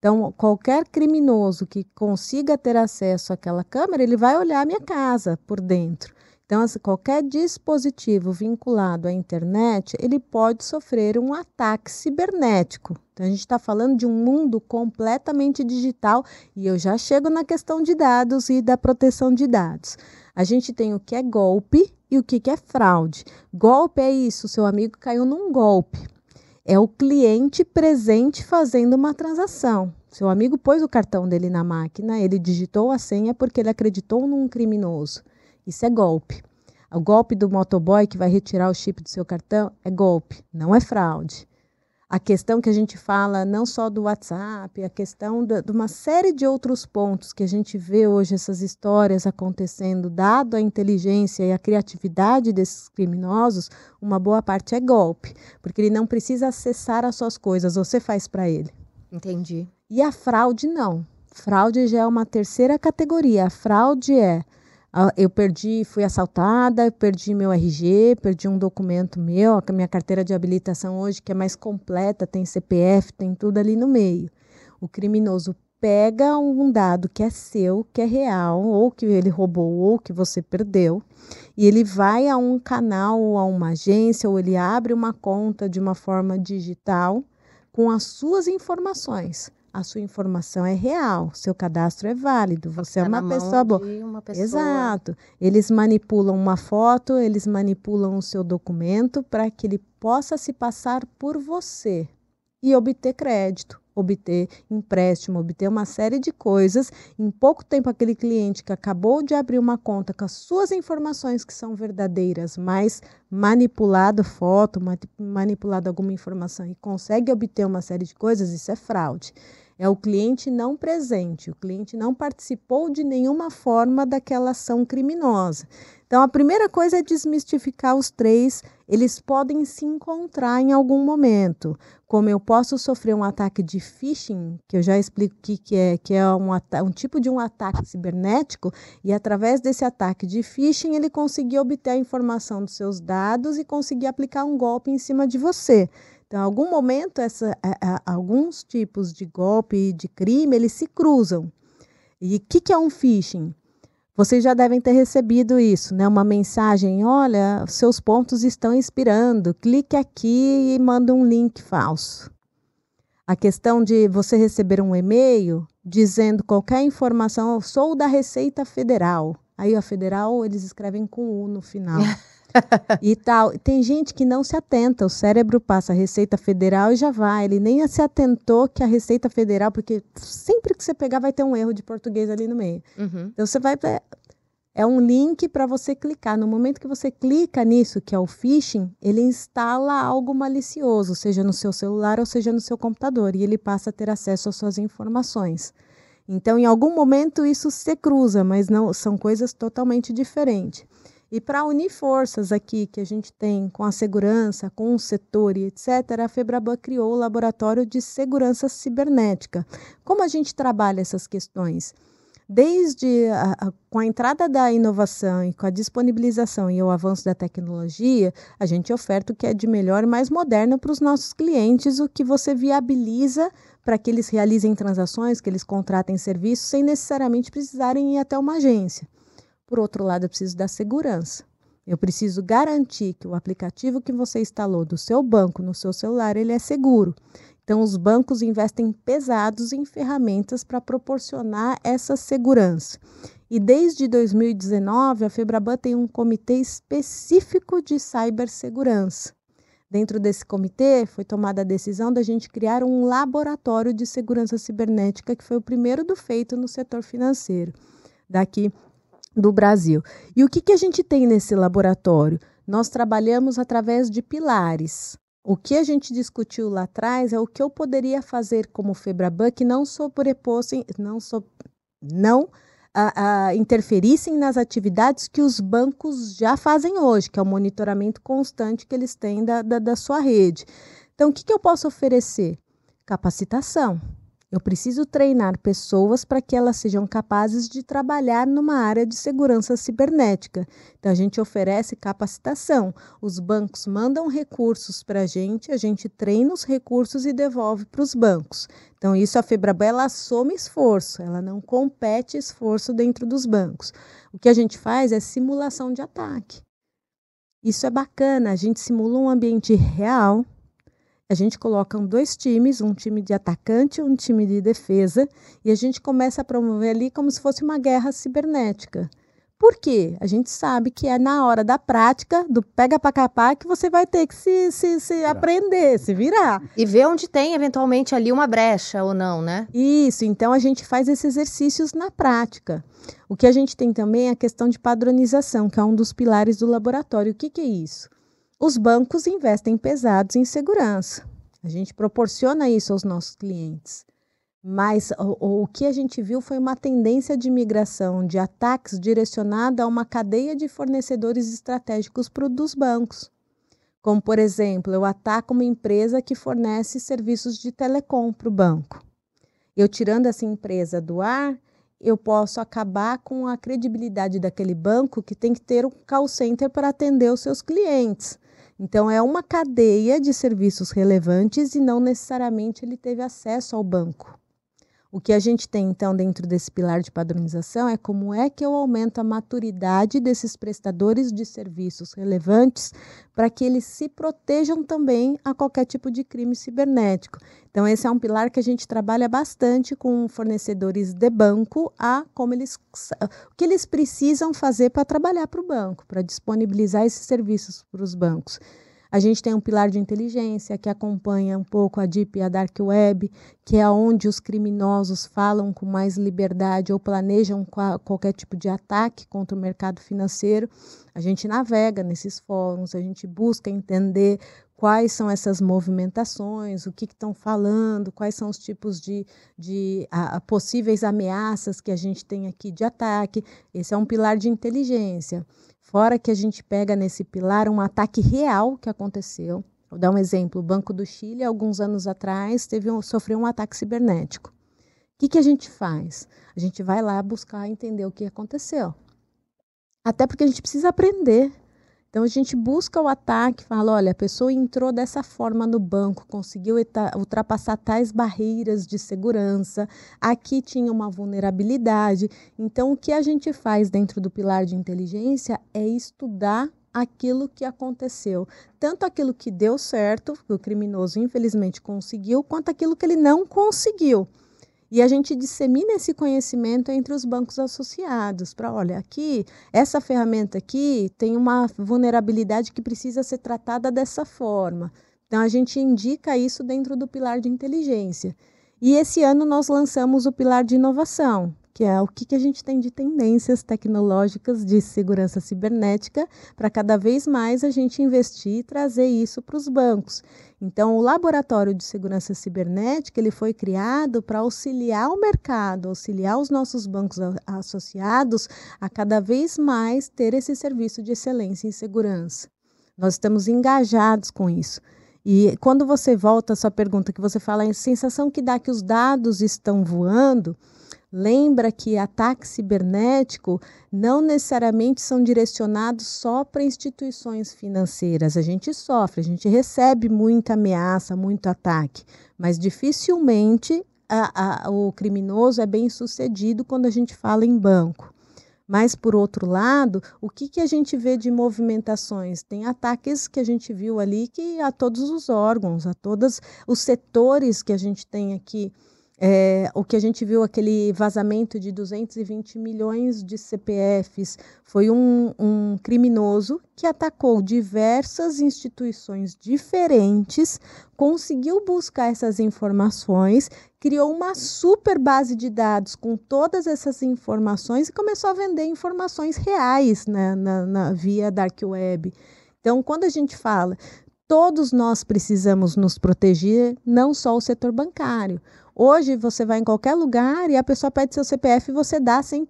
Então, qualquer criminoso que consiga ter acesso àquela câmera, ele vai olhar a minha casa por dentro. Então, assim, qualquer dispositivo vinculado à internet, ele pode sofrer um ataque cibernético. Então, a gente está falando de um mundo completamente digital e eu já chego na questão de dados e da proteção de dados. A gente tem o que é golpe e o que é fraude. Golpe é isso, seu amigo caiu num golpe é o cliente presente fazendo uma transação. Seu amigo pôs o cartão dele na máquina, ele digitou a senha porque ele acreditou num criminoso. Isso é golpe. O golpe do motoboy que vai retirar o chip do seu cartão é golpe, não é fraude a questão que a gente fala não só do WhatsApp, a questão de, de, uma série de outros pontos que a gente vê hoje essas histórias acontecendo, dado a inteligência e a criatividade desses criminosos, uma boa parte é golpe, porque ele não precisa acessar as suas coisas, você faz para ele. Entendi. E a fraude não. Fraude já é uma terceira categoria. A fraude é eu perdi, fui assaltada, perdi meu RG, perdi um documento meu, a minha carteira de habilitação hoje, que é mais completa, tem CPF, tem tudo ali no meio. O criminoso pega um dado que é seu, que é real, ou que ele roubou, ou que você perdeu, e ele vai a um canal ou a uma agência, ou ele abre uma conta de uma forma digital com as suas informações a sua informação é real, seu cadastro é válido, você é tá uma pessoa boa. Uma pessoa... Exato. Eles manipulam uma foto, eles manipulam o seu documento para que ele possa se passar por você e obter crédito, obter empréstimo, obter uma série de coisas. Em pouco tempo, aquele cliente que acabou de abrir uma conta com as suas informações que são verdadeiras, mas manipulado foto, manipulado alguma informação e consegue obter uma série de coisas, isso é fraude. É o cliente não presente, o cliente não participou de nenhuma forma daquela ação criminosa. Então, a primeira coisa é desmistificar os três. Eles podem se encontrar em algum momento. Como eu posso sofrer um ataque de phishing, que eu já explico o que, é, que é um, um tipo de um ataque cibernético, e através desse ataque de phishing, ele conseguir obter a informação dos seus dados e conseguir aplicar um golpe em cima de você. Então, em algum momento, essa, a, a, alguns tipos de golpe de crime, eles se cruzam. E o que, que é um phishing? Vocês já devem ter recebido isso, né? Uma mensagem, olha, seus pontos estão expirando, clique aqui e manda um link falso. A questão de você receber um e-mail dizendo qualquer informação, sou da Receita Federal. Aí a federal eles escrevem com U no final. [LAUGHS] [LAUGHS] e tal. Tem gente que não se atenta, o cérebro passa a Receita Federal e já vai. Ele nem se atentou que a Receita Federal, porque sempre que você pegar vai ter um erro de português ali no meio. Uhum. Então você vai. É um link para você clicar. No momento que você clica nisso, que é o phishing, ele instala algo malicioso, seja no seu celular ou seja no seu computador, e ele passa a ter acesso às suas informações. Então, em algum momento isso se cruza, mas não são coisas totalmente diferentes. E para unir forças aqui que a gente tem com a segurança, com o setor e etc., a Febraban criou o Laboratório de Segurança Cibernética. Como a gente trabalha essas questões? Desde a, a, com a entrada da inovação e com a disponibilização e o avanço da tecnologia, a gente oferta o que é de melhor e mais moderno para os nossos clientes, o que você viabiliza para que eles realizem transações, que eles contratem serviços sem necessariamente precisarem ir até uma agência. Por outro lado, eu preciso da segurança. Eu preciso garantir que o aplicativo que você instalou do seu banco no seu celular, ele é seguro. Então, os bancos investem pesados em ferramentas para proporcionar essa segurança. E desde 2019, a Febraban tem um comitê específico de cibersegurança. Dentro desse comitê, foi tomada a decisão da gente criar um laboratório de segurança cibernética, que foi o primeiro do feito no setor financeiro. Daqui do Brasil. E o que, que a gente tem nesse laboratório? Nós trabalhamos através de pilares. O que a gente discutiu lá atrás é o que eu poderia fazer como Febraban que não sobrepossem, não, so, não a, a, interferissem nas atividades que os bancos já fazem hoje, que é o monitoramento constante que eles têm da, da, da sua rede. Então, o que, que eu posso oferecer? Capacitação Eu preciso treinar pessoas para que elas sejam capazes de trabalhar numa área de segurança cibernética. Então, a gente oferece capacitação. Os bancos mandam recursos para a gente, a gente treina os recursos e devolve para os bancos. Então, isso a Febraban ela assume esforço, ela não compete esforço dentro dos bancos. O que a gente faz é simulação de ataque. Isso é bacana, a gente simula um ambiente real, a gente coloca dois times, um time de atacante e um time de defesa, e a gente começa a promover ali como se fosse uma guerra cibernética. Por quê? A gente sabe que é na hora da prática, do pega para capar, que você vai ter que se, se, se aprender, se virar. E ver onde tem eventualmente ali uma brecha ou não, né? Isso, então a gente faz esses exercícios na prática. O que a gente tem também é a questão de padronização, que é um dos pilares do laboratório. O que, que é isso? Os bancos investem pesados em segurança. A gente proporciona isso aos nossos clientes. Mas o, o, que a gente viu foi uma tendência de migração de ataques direcionada a uma cadeia de fornecedores estratégicos para dos bancos. Como, por exemplo, eu ataco uma empresa que fornece serviços de telecom para o banco. Eu tirando essa empresa do ar, eu posso acabar com a credibilidade daquele banco que tem que ter um call center para atender os seus clientes. Então, é uma cadeia de serviços relevantes e não necessariamente ele teve acesso ao banco. O que a gente tem então dentro desse pilar de padronização é como é que eu aumento a maturidade desses prestadores de serviços relevantes para que eles se protejam também a qualquer tipo de crime cibernético. Então esse é um pilar que a gente trabalha bastante com fornecedores de banco a como eles o que eles precisam fazer para trabalhar para o banco, para disponibilizar esses serviços para os bancos. A gente tem um pilar de inteligência que acompanha um pouco a Deep e a Dark Web, que é onde os criminosos falam com mais liberdade ou planejam qualquer tipo de ataque contra o mercado financeiro. A gente navega nesses fóruns, a gente busca entender quais são essas movimentações, o que estão falando, quais são os tipos de, de a, possíveis ameaças que a gente tem aqui de ataque. Esse é um pilar de inteligência. Fora que a gente pega nesse pilar um ataque real que aconteceu. Vou dar um exemplo: o Banco do Chile, alguns anos atrás, teve um, sofreu um ataque cibernético. O que, que a gente faz? A gente vai lá buscar entender o que aconteceu. Até porque a gente precisa aprender. Então a gente busca o ataque, fala, olha, a pessoa entrou dessa forma no banco, conseguiu ultrapassar tais barreiras de segurança, aqui tinha uma vulnerabilidade. Então o que a gente faz dentro do pilar de inteligência é estudar aquilo que aconteceu, tanto aquilo que deu certo, que o criminoso infelizmente conseguiu, quanto aquilo que ele não conseguiu. E a gente dissemina esse conhecimento entre os bancos associados, para, olha, aqui, essa ferramenta aqui tem uma vulnerabilidade que precisa ser tratada dessa forma. Então, a gente indica isso dentro do pilar de inteligência. E esse ano nós lançamos o pilar de inovação, que é o que, que a gente tem de tendências tecnológicas de segurança cibernética, para cada vez mais a gente investir e trazer isso para os bancos. Então, o laboratório de segurança cibernética ele foi criado para auxiliar o mercado, auxiliar os nossos bancos associados a cada vez mais ter esse serviço de excelência em segurança. Nós estamos engajados com isso. E quando você volta à sua pergunta, que você fala a sensação que dá que os dados estão voando, Lembra que ataque cibernético não necessariamente são direcionados só para instituições financeiras. A gente sofre, a gente recebe muita ameaça, muito ataque, mas dificilmente a, a, o criminoso é bem sucedido quando a gente fala em banco. Mas, por outro lado, o que, que a gente vê de movimentações? Tem ataques que a gente viu ali que a todos os órgãos, a todos os setores que a gente tem aqui é, o que a gente viu, aquele vazamento de 220 milhões de CPFs, foi um, um criminoso que atacou diversas instituições diferentes, conseguiu buscar essas informações, criou uma super base de dados com todas essas informações e começou a vender informações reais né, na, na via dark web. Então, quando a gente fala todos nós precisamos nos proteger, não só o setor bancário. Hoje você vai em qualquer lugar e a pessoa pede seu CPF e você dá sem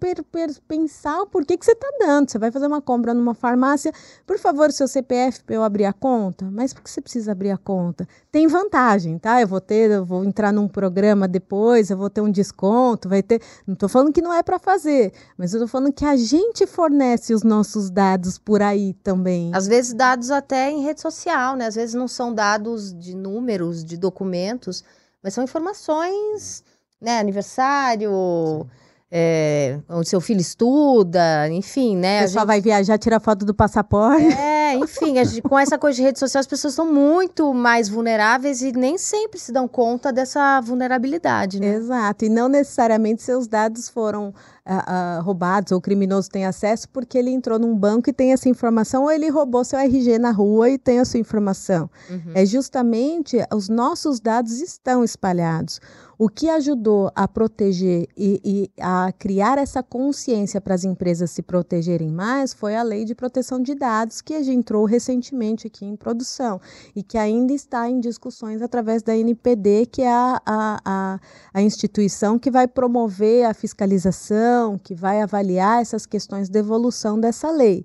pensar o porquê que você está dando. Você vai fazer uma compra numa farmácia, por favor, seu CPF para eu abrir a conta. Mas por que você precisa abrir a conta? Tem vantagem, tá? Eu vou ter, eu vou entrar num programa depois, eu vou ter um desconto, vai ter. Não estou falando que não é para fazer, mas eu estou falando que a gente fornece os nossos dados por aí também. Às vezes dados até em rede social, né? Às vezes não são dados de números, de documentos mas são informações, né? Aniversário, é, onde seu filho estuda, enfim, né? A gente... vai viajar, tira foto do passaporte. É, enfim, gente, com essa coisa de rede social, as pessoas são muito mais vulneráveis e nem sempre se dão conta dessa vulnerabilidade, né? Exato, e não necessariamente seus dados foram uh, uh, roubados ou o criminoso tem acesso porque ele entrou num banco e tem essa informação, ou ele roubou seu RG na rua e tem a sua informação. Uhum. É justamente os nossos dados estão espalhados. O que ajudou a proteger e, e a criar essa consciência para as empresas se protegerem mais foi a lei de proteção de dados que entrou recentemente aqui em produção e que ainda está em discussões através da NPD, que é a, a, a, a instituição que vai promover a fiscalização, que vai avaliar essas questões de evolução dessa lei.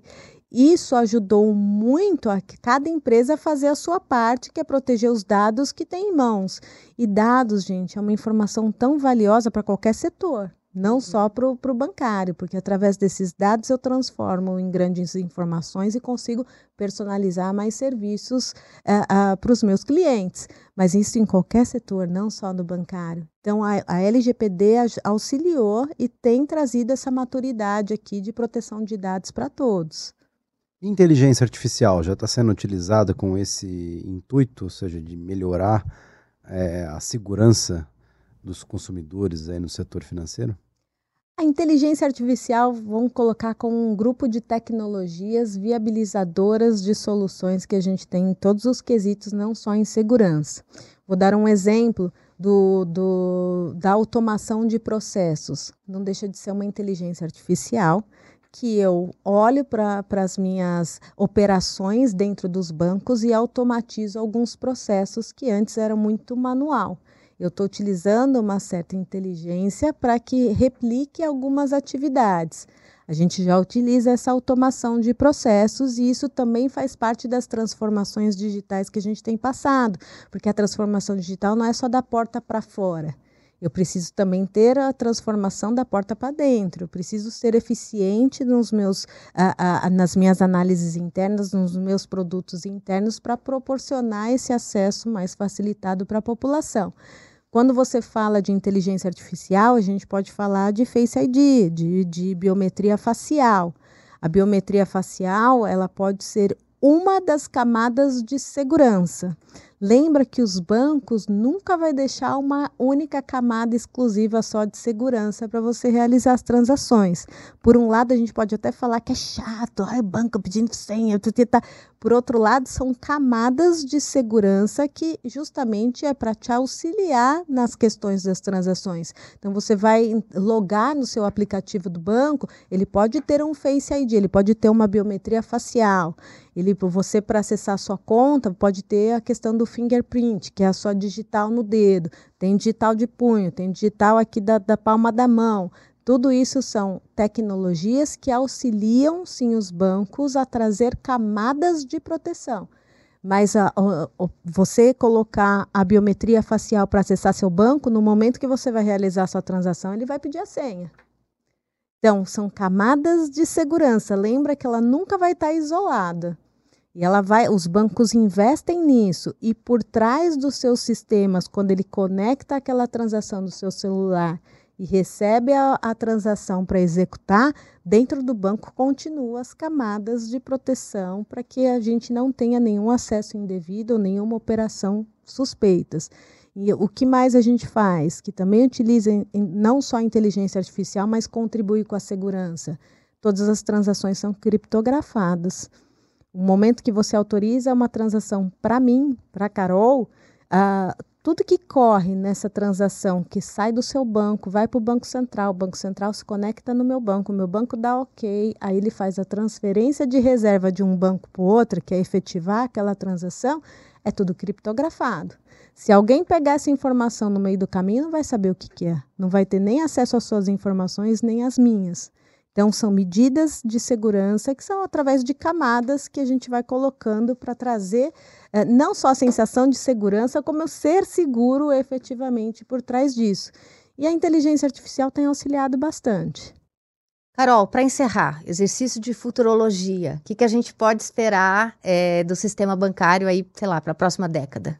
Isso ajudou muito a cada empresa a fazer a sua parte, que é proteger os dados que tem em mãos. E dados, gente, é uma informação tão valiosa para qualquer setor, não uhum. só para o bancário, porque através desses dados eu transformo em grandes informações e consigo personalizar mais serviços uh, uh, para os meus clientes. Mas isso em qualquer setor, não só no bancário. Então, a, a LGPD auxiliou e tem trazido essa maturidade aqui de proteção de dados para todos. Inteligência artificial já está sendo utilizada com esse intuito, ou seja, de melhorar é, a segurança dos consumidores aí no setor financeiro? A inteligência artificial vamos colocar como um grupo de tecnologias viabilizadoras de soluções que a gente tem em todos os quesitos, não só em segurança. Vou dar um exemplo do, do, da automação de processos. Não deixa de ser uma inteligência artificial que eu olho para as minhas operações dentro dos bancos e automatizo alguns processos que antes eram muito manual. Eu estou utilizando uma certa inteligência para que replique algumas atividades. A gente já utiliza essa automação de processos e isso também faz parte das transformações digitais que a gente tem passado, porque a transformação digital não é só da porta para fora eu preciso também ter a transformação da porta para dentro. Eu preciso ser eficiente nos meus, nas minhas análises internas, nos meus produtos internos, para proporcionar esse acesso mais facilitado para a população. Quando você fala de inteligência artificial, a gente pode falar de Face ID, de, de biometria facial. A biometria facial ela pode ser uma das camadas de segurança. Lembra que os bancos nunca vai deixar uma única camada exclusiva só de segurança para você realizar as transações. Por um lado, a gente pode até falar que é chato, ai, banco pedindo senha, tá. Por outro lado, são camadas de segurança que justamente é para te auxiliar nas questões das transações. Então, você vai logar no seu aplicativo do banco, ele pode ter um Face ID, ele pode ter uma biometria facial. Ele, você, para acessar a sua conta, pode ter a questão do fingerprint, que é a sua digital no dedo. Tem digital de punho, tem digital aqui da, da palma da mão. Tudo isso são tecnologias que auxiliam, sim, os bancos a trazer camadas de proteção. Mas a, a, a, você colocar a biometria facial para acessar seu banco, no momento que você vai realizar sua transação, ele vai pedir a senha. Então, são camadas de segurança. Lembra que ela nunca vai estar isolada. E ela vai, os bancos investem nisso e por trás dos seus sistemas, quando ele conecta aquela transação do seu celular e recebe a, a transação para executar, dentro do banco continuam as camadas de proteção para que a gente não tenha nenhum acesso indevido ou nenhuma operação suspeitas. E o que mais a gente faz? Que também utiliza não só a inteligência artificial, mas contribui com a segurança. Todas as transações são criptografadas. O momento que você autoriza uma transação para mim, para Carol, uh, tudo que corre nessa transação, que sai do seu banco, vai para o Banco Central, o Banco Central se conecta no meu banco, o meu banco dá ok, aí ele faz a transferência de reserva de um banco para o outro, que é efetivar aquela transação, é tudo criptografado. Se alguém pegar essa informação no meio do caminho, não vai saber o que, que é. Não vai ter nem acesso às suas informações, nem às minhas. Então, são medidas de segurança que são através de camadas que a gente vai colocando para trazer eh, não só a sensação de segurança, como eu ser seguro efetivamente por trás disso. E a inteligência artificial tem auxiliado bastante. Carol, para encerrar, exercício de futurologia, o que, que a gente pode esperar é, do sistema bancário aí, sei lá, para a próxima década?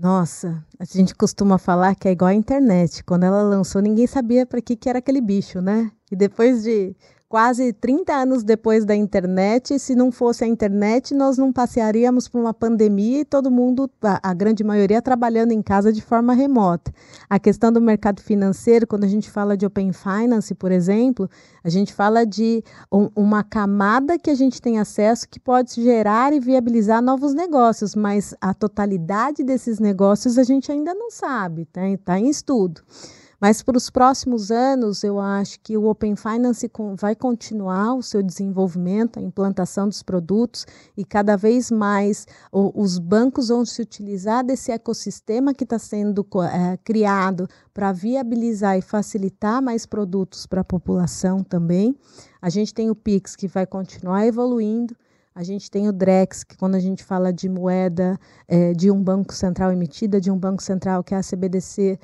Nossa, a gente costuma falar que é igual a internet. Quando ela lançou, ninguém sabia para que, que era aquele bicho, né? E depois de quase 30 anos depois da internet, se não fosse a internet, nós não passearíamos por uma pandemia e todo mundo, a, grande maioria, trabalhando em casa de forma remota. A questão do mercado financeiro, quando a gente fala de Open Finance, por exemplo, a gente fala de um, uma camada que a gente tem acesso que pode gerar e viabilizar novos negócios, mas a totalidade desses negócios a gente ainda não sabe, está tá em estudo. Mas para os próximos anos, eu acho que o Open Finance vai continuar o seu desenvolvimento, a implantação dos produtos e cada vez mais os bancos vão se utilizar desse ecossistema que está sendo é, criado para viabilizar e facilitar mais produtos para a população também. A gente tem o Pix que vai continuar evoluindo. A gente tem o Drex, que quando a gente fala de moeda é, de um banco central emitida, de um banco central que é a CBDC,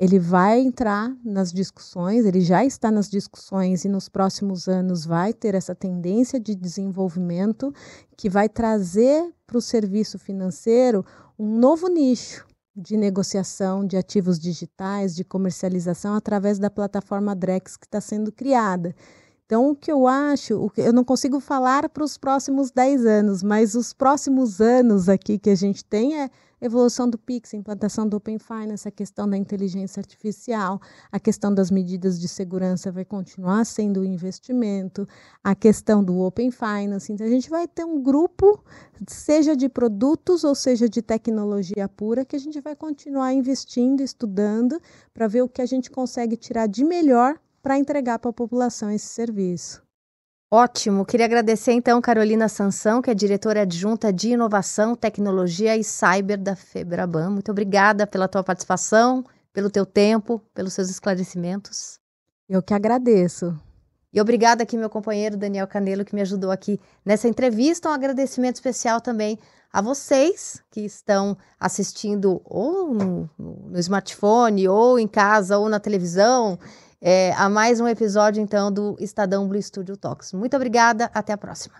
ele vai entrar nas discussões, ele já está nas discussões e nos próximos anos vai ter essa tendência de desenvolvimento que vai trazer para o serviço financeiro um novo nicho de negociação de ativos digitais, de comercialização através da plataforma Drex que está sendo criada. Então, o que eu acho, o que, eu não consigo falar para os próximos 10 anos, mas os próximos anos aqui que a gente tem é evolução do Pix, implantação do Open Finance, a questão da inteligência artificial, a questão das medidas de segurança vai continuar sendo o investimento, a questão do Open Finance. Então, a gente vai ter um grupo, seja de produtos ou seja de tecnologia pura, que a gente vai continuar investindo, estudando, para ver o que a gente consegue tirar de melhor para entregar para a população esse serviço. Ótimo. Queria agradecer então Carolina Sansão, que é diretora adjunta de Inovação, Tecnologia e Cyber da Febraban. Muito obrigada pela tua participação, pelo teu tempo, pelos seus esclarecimentos. Eu que agradeço. E obrigada aqui meu companheiro Daniel Canelo que me ajudou aqui nessa entrevista. Um agradecimento especial também a vocês que estão assistindo ou no, no smartphone, ou em casa, ou na televisão é, a mais um episódio, então, do Estadão Blue Studio Talks. Muito obrigada, até a próxima.